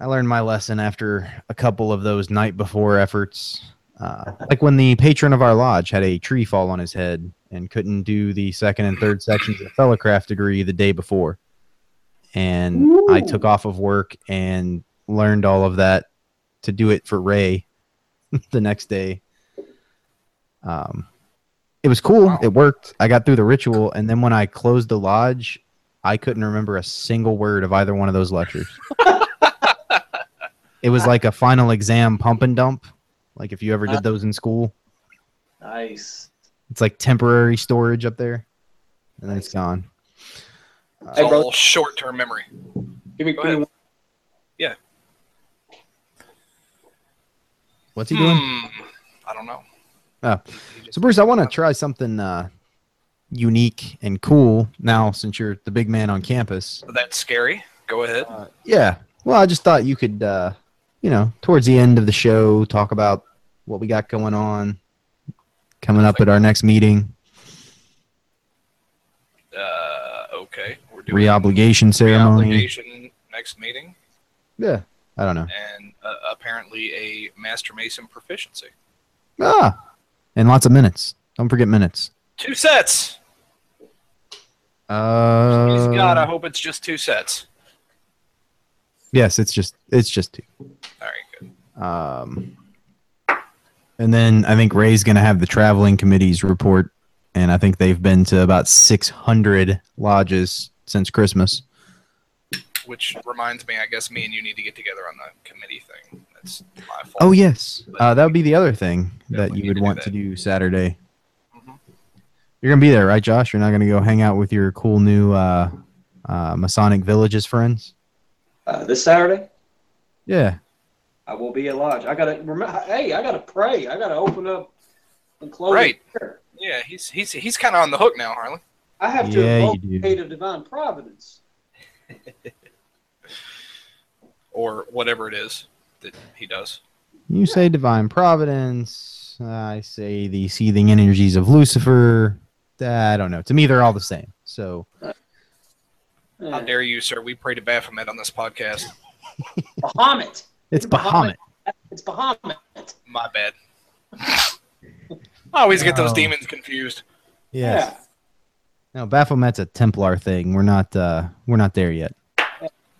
I learned my lesson after a couple of those night before efforts. Uh, like when the patron of our lodge had a tree fall on his head and couldn't do the second and third sections of the fellowcraft degree the day before. And I took off of work and learned all of that to do it for Ray the next day. Um, it was cool. Wow. It worked. I got through the ritual, and then when I closed the lodge, I couldn't remember a single word of either one of those lectures. it was like a final exam pump and dump. Like if you ever did those in school, Nice. it's like temporary storage up there, and then it's gone. It's Hey, bro. all short-term memory. Give me, Go give me ahead. one- What's he doing? Hmm. I don't know. Oh. So Bruce, I want to try something uh, unique and cool now since you're the big man on campus. That's scary. Go ahead. Uh, yeah. Well, I just thought you could, uh, you know, towards the end of the show, talk about what we got going on coming up at our next meeting, Uh, okay. We're doing re-obligation ceremony. re-obligation next meeting, Yeah. I don't know. and uh, apparently a master mason proficiency. Ah, and lots of minutes. Don't forget minutes. Two sets. Uh, Please God, I hope it's just two sets. yes, it's just it's just two. All right, good. Um, and then I think Ray's going to have the traveling committee's report, and I think they've been to about 600 lodges since Christmas. Which reminds me, I guess me and you need to get together on the committee thing. That's my fault. Oh yes, uh, that would be the other thing that you would to do want that. to do Saturday. Mhm. You're gonna be there, right, Josh? You're not gonna go hang out with your cool new uh, uh, Masonic Villages friends? Uh, this Saturday, Yeah. I will be at lodge. I gotta remember. Hey, I gotta pray. I gotta open up and close. Right. Yeah, he's he's he's kind of on the hook now, Harlan. I have to Yeah, you invoke the of divine providence. or whatever it is that he does. You say divine providence. I say the seething energies of Lucifer. I don't know. To me, they're all the same. So How dare you, sir? We pray to Baphomet on this podcast. Bahamut. it's Bahamut. Bahamut. It's Bahamut. My bad. I always get those demons confused. Yes. No, Baphomet's a Templar thing. We're not. Uh, we're not there yet.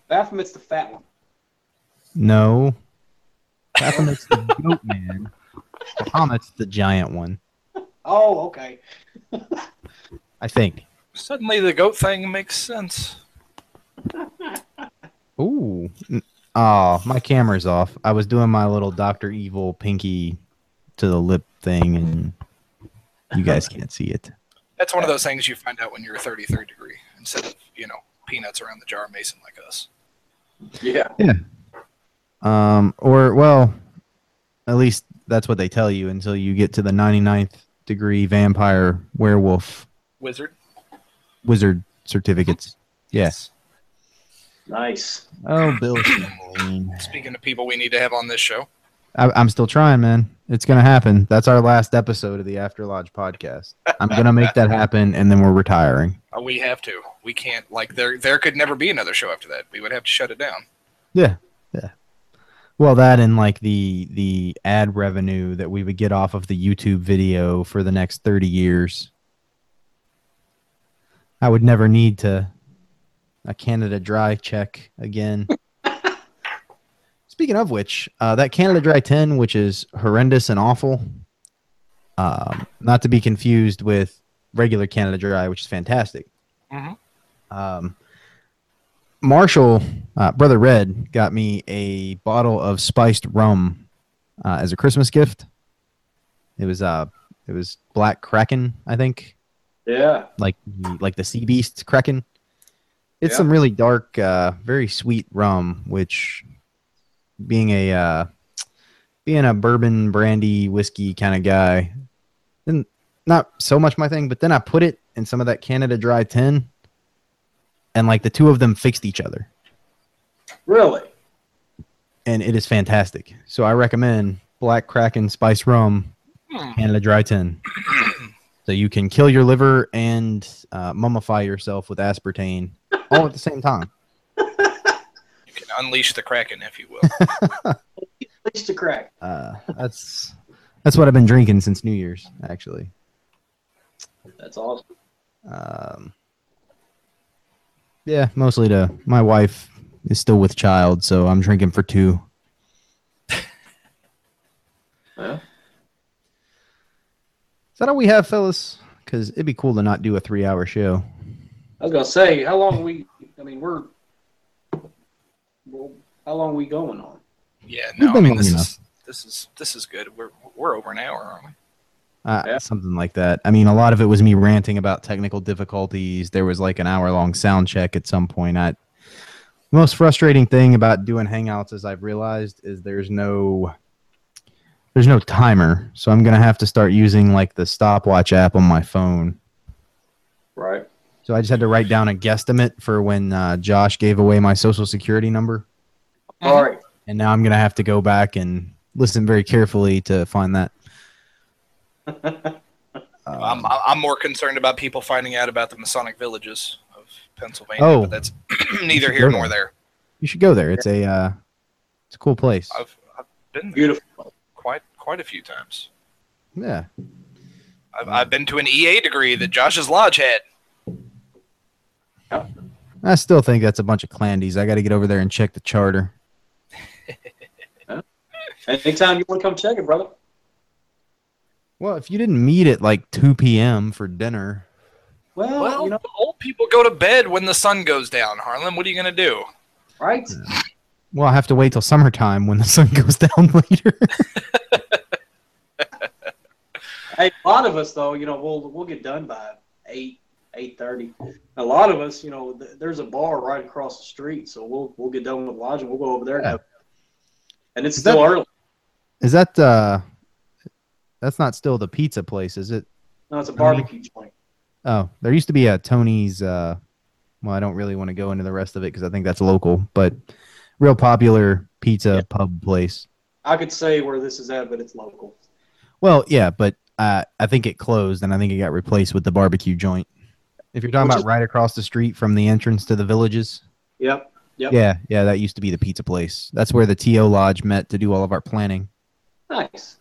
Baphomet's the fat one. No. Baphomet's the goat man. Bahamut's the giant one. Oh, okay. I think. Suddenly, the goat thing makes sense. Ooh. Oh, my camera's off. I was doing my little Doctor Evil pinky to the lip thing, and you guys can't see it. That's one of those things you find out when you're a 33rd degree instead of you know peanuts around the jar mason like us. Yeah. Yeah. Um, or well, at least that's what they tell you until you get to the 99th degree vampire werewolf Wizard. wizard certificates. Yes. Nice. Oh, Bill Speaking of people we need to have on this show, I, I'm still trying, man. It's gonna happen. That's our last episode of the After Lodge podcast. I'm gonna make that happen, and then we're retiring. uh, we have to. We can't like there. There could never be another show after that. We would have to shut it down. Yeah, yeah. Well, that and like the the ad revenue that we would get off of the YouTube video for the next 30 years. I would never need to a Canada Dry check again. Speaking of which, uh, that Canada Dry 10, which is horrendous and awful, um, not to be confused with regular Canada Dry, which is fantastic. Mhm. Um, Marshall, uh, brother Red, got me a bottle of spiced rum uh, as a Christmas gift. It was uh, it was Black Kraken, I think, Yeah. like like the sea beast Kraken. It's Yeah. some really dark, uh, very sweet rum, which being a uh, being a bourbon brandy whiskey kind of guy, then not so much my thing. But then I put it in some of that Canada Dry 10, and like the two of them fixed each other, Really? and it is fantastic. So I recommend Black Kraken Spice Rum Hmm. Canada Dry 10. so you can kill your liver and uh, mummify yourself with aspartame all at the same time. You can unleash the kraken, if you will. Leash to crack. Uh, that's That's what I've been drinking since New Year's, actually. That's awesome. Um, yeah, mostly to my wife is still with child, so I'm drinking for two. Yeah. Is that all we have, fellas? Because it'd be cool to not do a three-hour show. I was gonna say, how long we? I mean, we're. Well, how long we going on? Yeah, no, I mean this enough. is this is this is good. We're we're over an hour, aren't we? Uh, Yeah. Something like that. I mean, a lot of it was me ranting about technical difficulties. There was like an hour-long sound check at some point. I, the most frustrating thing about doing Hangouts, as I've realized, is there's no there's no timer. So I'm gonna have to start using like the stopwatch app on my phone. Right. So I just had to write down a guesstimate for when uh, Josh gave away my social security number, All right. and now I'm gonna have to go back and listen very carefully to find that. I'm I'm more concerned about people finding out about the Masonic villages of Pennsylvania, Oh. but that's neither here nor there. there. You should go there. It's a uh, it's a cool place. I've I've been there Beautiful. quite quite a few times. Yeah. I've, I've been to an EA degree that Josh's lodge had. I still think that's a bunch of clandies. I got to get over there and check the charter. Anytime you want to come check it, brother. Well, if you didn't meet at like 2 p.m. for dinner, Well, Well, you know, old people go to bed when the sun goes down. Harlan, what are you gonna do? right? well, I have to wait till summertime when the sun goes down later. Hey, a lot of us though, you know, we'll we'll get done by eight eight thirty. A lot of us, you know, th- there's a bar right across the street, so we'll we'll get done with lodge and we'll go over there. and Yeah. have- And it's Is still that- early. is that uh that's not still the pizza place, is it? No, it's a barbecue joint. Oh, there used to be a Tony's uh well, I don't really want to go into the rest of it cuz I think that's local, but real popular pizza Yeah. pub place. I could say where this is at, but it's local. Well, yeah, but uh, I think it closed and I think it got replaced with the barbecue joint. If you're talking Which about is- right across the street from the entrance to the villages, Yep. Yep. Yeah, yeah, that used to be the pizza place. That's where the TO Lodge met to do all of our planning Nice.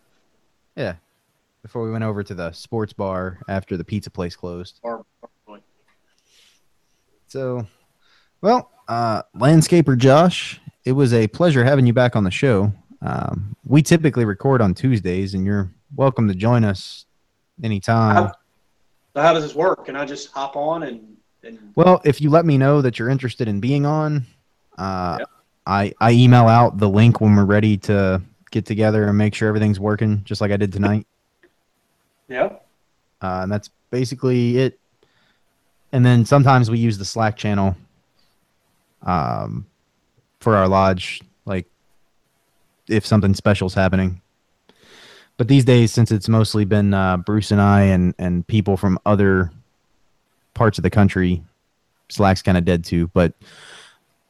Before we went over to the sports bar after the pizza place closed. Bar-. So, well, uh, landscaper Josh, it was a pleasure having you back on the show. Um, we typically record on Tuesdays, and you're welcome to join us anytime. So how does this work? Can I just hop on and and Well, if you let me know that you're interested in being on, uh, Yep. I I email out the link when we're ready to get together and make sure everything's working, just like I did tonight. Yeah? uh, and that's basically it. And then sometimes we use the Slack channel um, for our lodge, like if something special's happening. But these days, since it's mostly been uh, Bruce and I and and people from other parts of the country, Slack's kind of dead too. But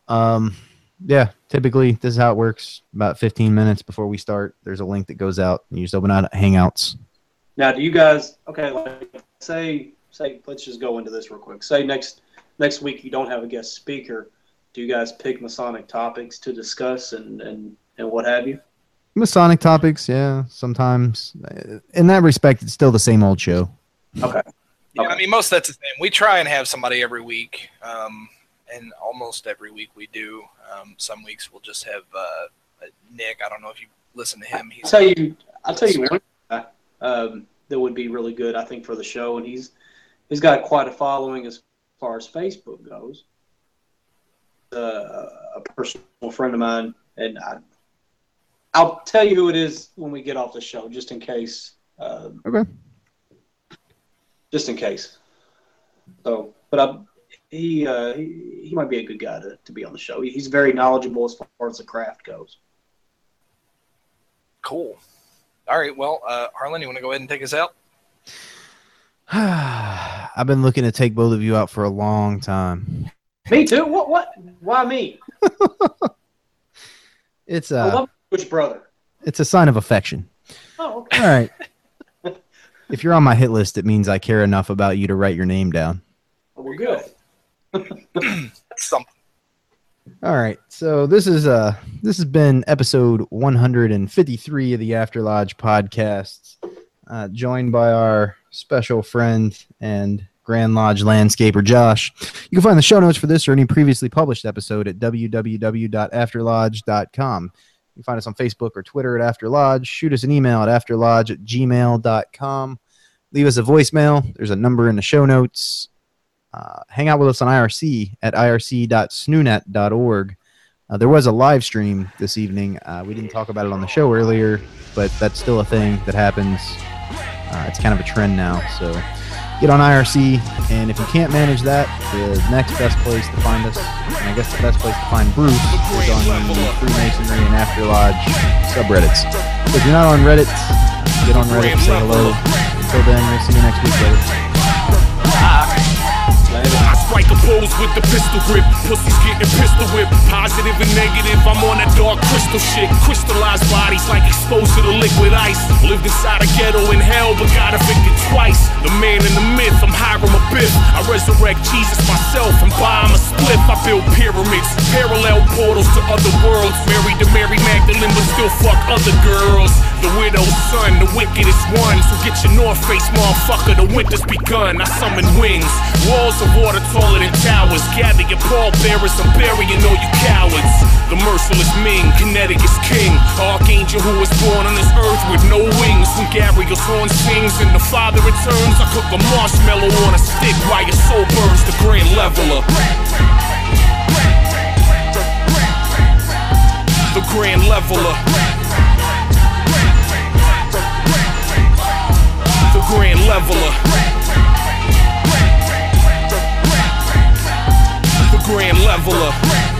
um, yeah, typically this is how it works. About 15 minutes before we start, there's a link that goes out. You just open out Hangouts. Now, do you guys okay? Like, say, say, let's just go into this real quick. Say next next week you don't have a guest speaker. Do you guys pick Masonic topics to discuss and and and what have you? Masonic topics, yeah. Sometimes, Uh, in that respect, it's still the same old show. Okay. Yeah, Okay. I mean, most that's the thing. We try and have somebody every week, um, and almost every week we do. Um, some weeks we'll just have uh, Nick. I don't know if you listen to him. I'll tell you, I'll tell you one guy, um, that would be really good, I think, for the show, and he's he's got quite a following as far as Facebook goes. Uh, a personal friend of mine, and I, I'll tell you who it is when we get off the show, just in case. Uh, Okay. Just in case. So, but I, he, uh, he he might be a good guy to, to be on the show. He's very knowledgeable as far as the craft goes. cool. All right. Well, uh, Harlan, you want to go ahead and take us out? I've been looking to take both of you out for a long time. Me too. What? What? Why me? It's I a love which brother. it's a sign of affection. Oh, okay. All right. if you're on my hit list, it means I care enough about you to write your name down. Well, we're good. That's something. All right. So this is uh this has been episode 153 of the After Lodge podcast. Uh, joined by our special friend and Grand Lodge landscaper Josh. You can find the show notes for this or any previously published episode at www.afterlodge.com. You can find us on Facebook or Twitter at After Lodge. Shoot us an email at afterlodge at gmail.com. Leave us a voicemail. There's a number in the show notes. Uh, hang out with us on IRC at irc.snoonet.org. Uh, there was a live stream this evening. Uh, we didn't talk about it on the show earlier, but that's still a thing that happens. Uh, it's kind of a trend now. So get on IRC, and if you can't manage that, the next best place to find us, and I guess the best place to find Bruce, is on the Freemasonry and After Lodge subreddits. If you're not on Reddit, get on Reddit, say hello. Until then, we'll see you next week, brother. I strike a pose with the pistol grip. Pussies getting pistol whipped. Positive and negative, I'm on that dark crystal shit. Crystallized bodies like exposed to the liquid ice. Lived inside a ghetto in hell, but got evicted twice. The man in the myth, I'm Hiram Abiff. I resurrect Jesus myself and buy him a spliff. I build pyramids, parallel portals to other worlds. Married to Mary Magdalene, but still fuck other girls. The widow's son, the wickedest one. So get your North Face, motherfucker. The winter's begun. I summon wings, walls of water taller than towers. Gather your pallbearers, I'm burying all you cowards. The merciless Ming, Connecticut's king. Archangel who was born on this earth with no wings. When Gabriel's horn sings and the father returns, I cook a marshmallow on a stick while your soul burns. The grand leveler. The grand leveler. The grand leveler. Grand leveler.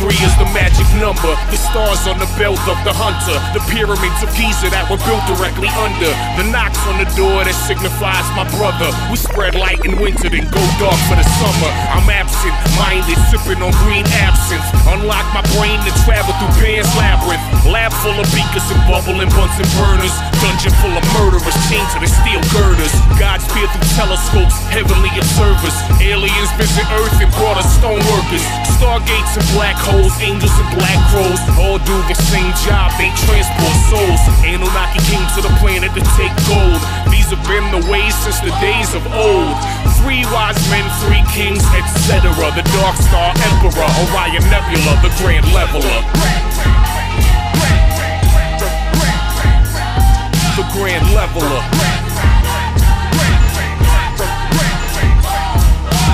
Three is the magic number. The stars on the belt of the hunter. The pyramids of Giza that were built directly under. The knocks on the door that signifies my brother. We spread light in winter, then go dark for the summer. I'm absent, minded, sipping on green absinthe. Unlock my brain to travel through Pan's labyrinth. Lab full of beakers and bubbling Bunsen burners. Dungeon full of murderers, chained to the steel girders. Gods peer through telescopes, heavenly observers. Aliens visit Earth and brought us stone workers. Stargates and black holes, angels and black crows. All do the same job, they transport souls. Anunnaki came to the planet to take gold. These have been the ways since the days of old. Three wise men, three kings, etc. The Dark Star Emperor, Orion Nebula, the Grand Leveler. The Grand Leveler.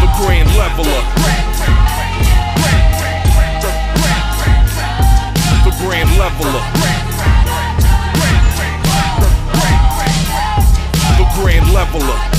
The Grand Leveler. Grand Leveler. The Grand Leveler.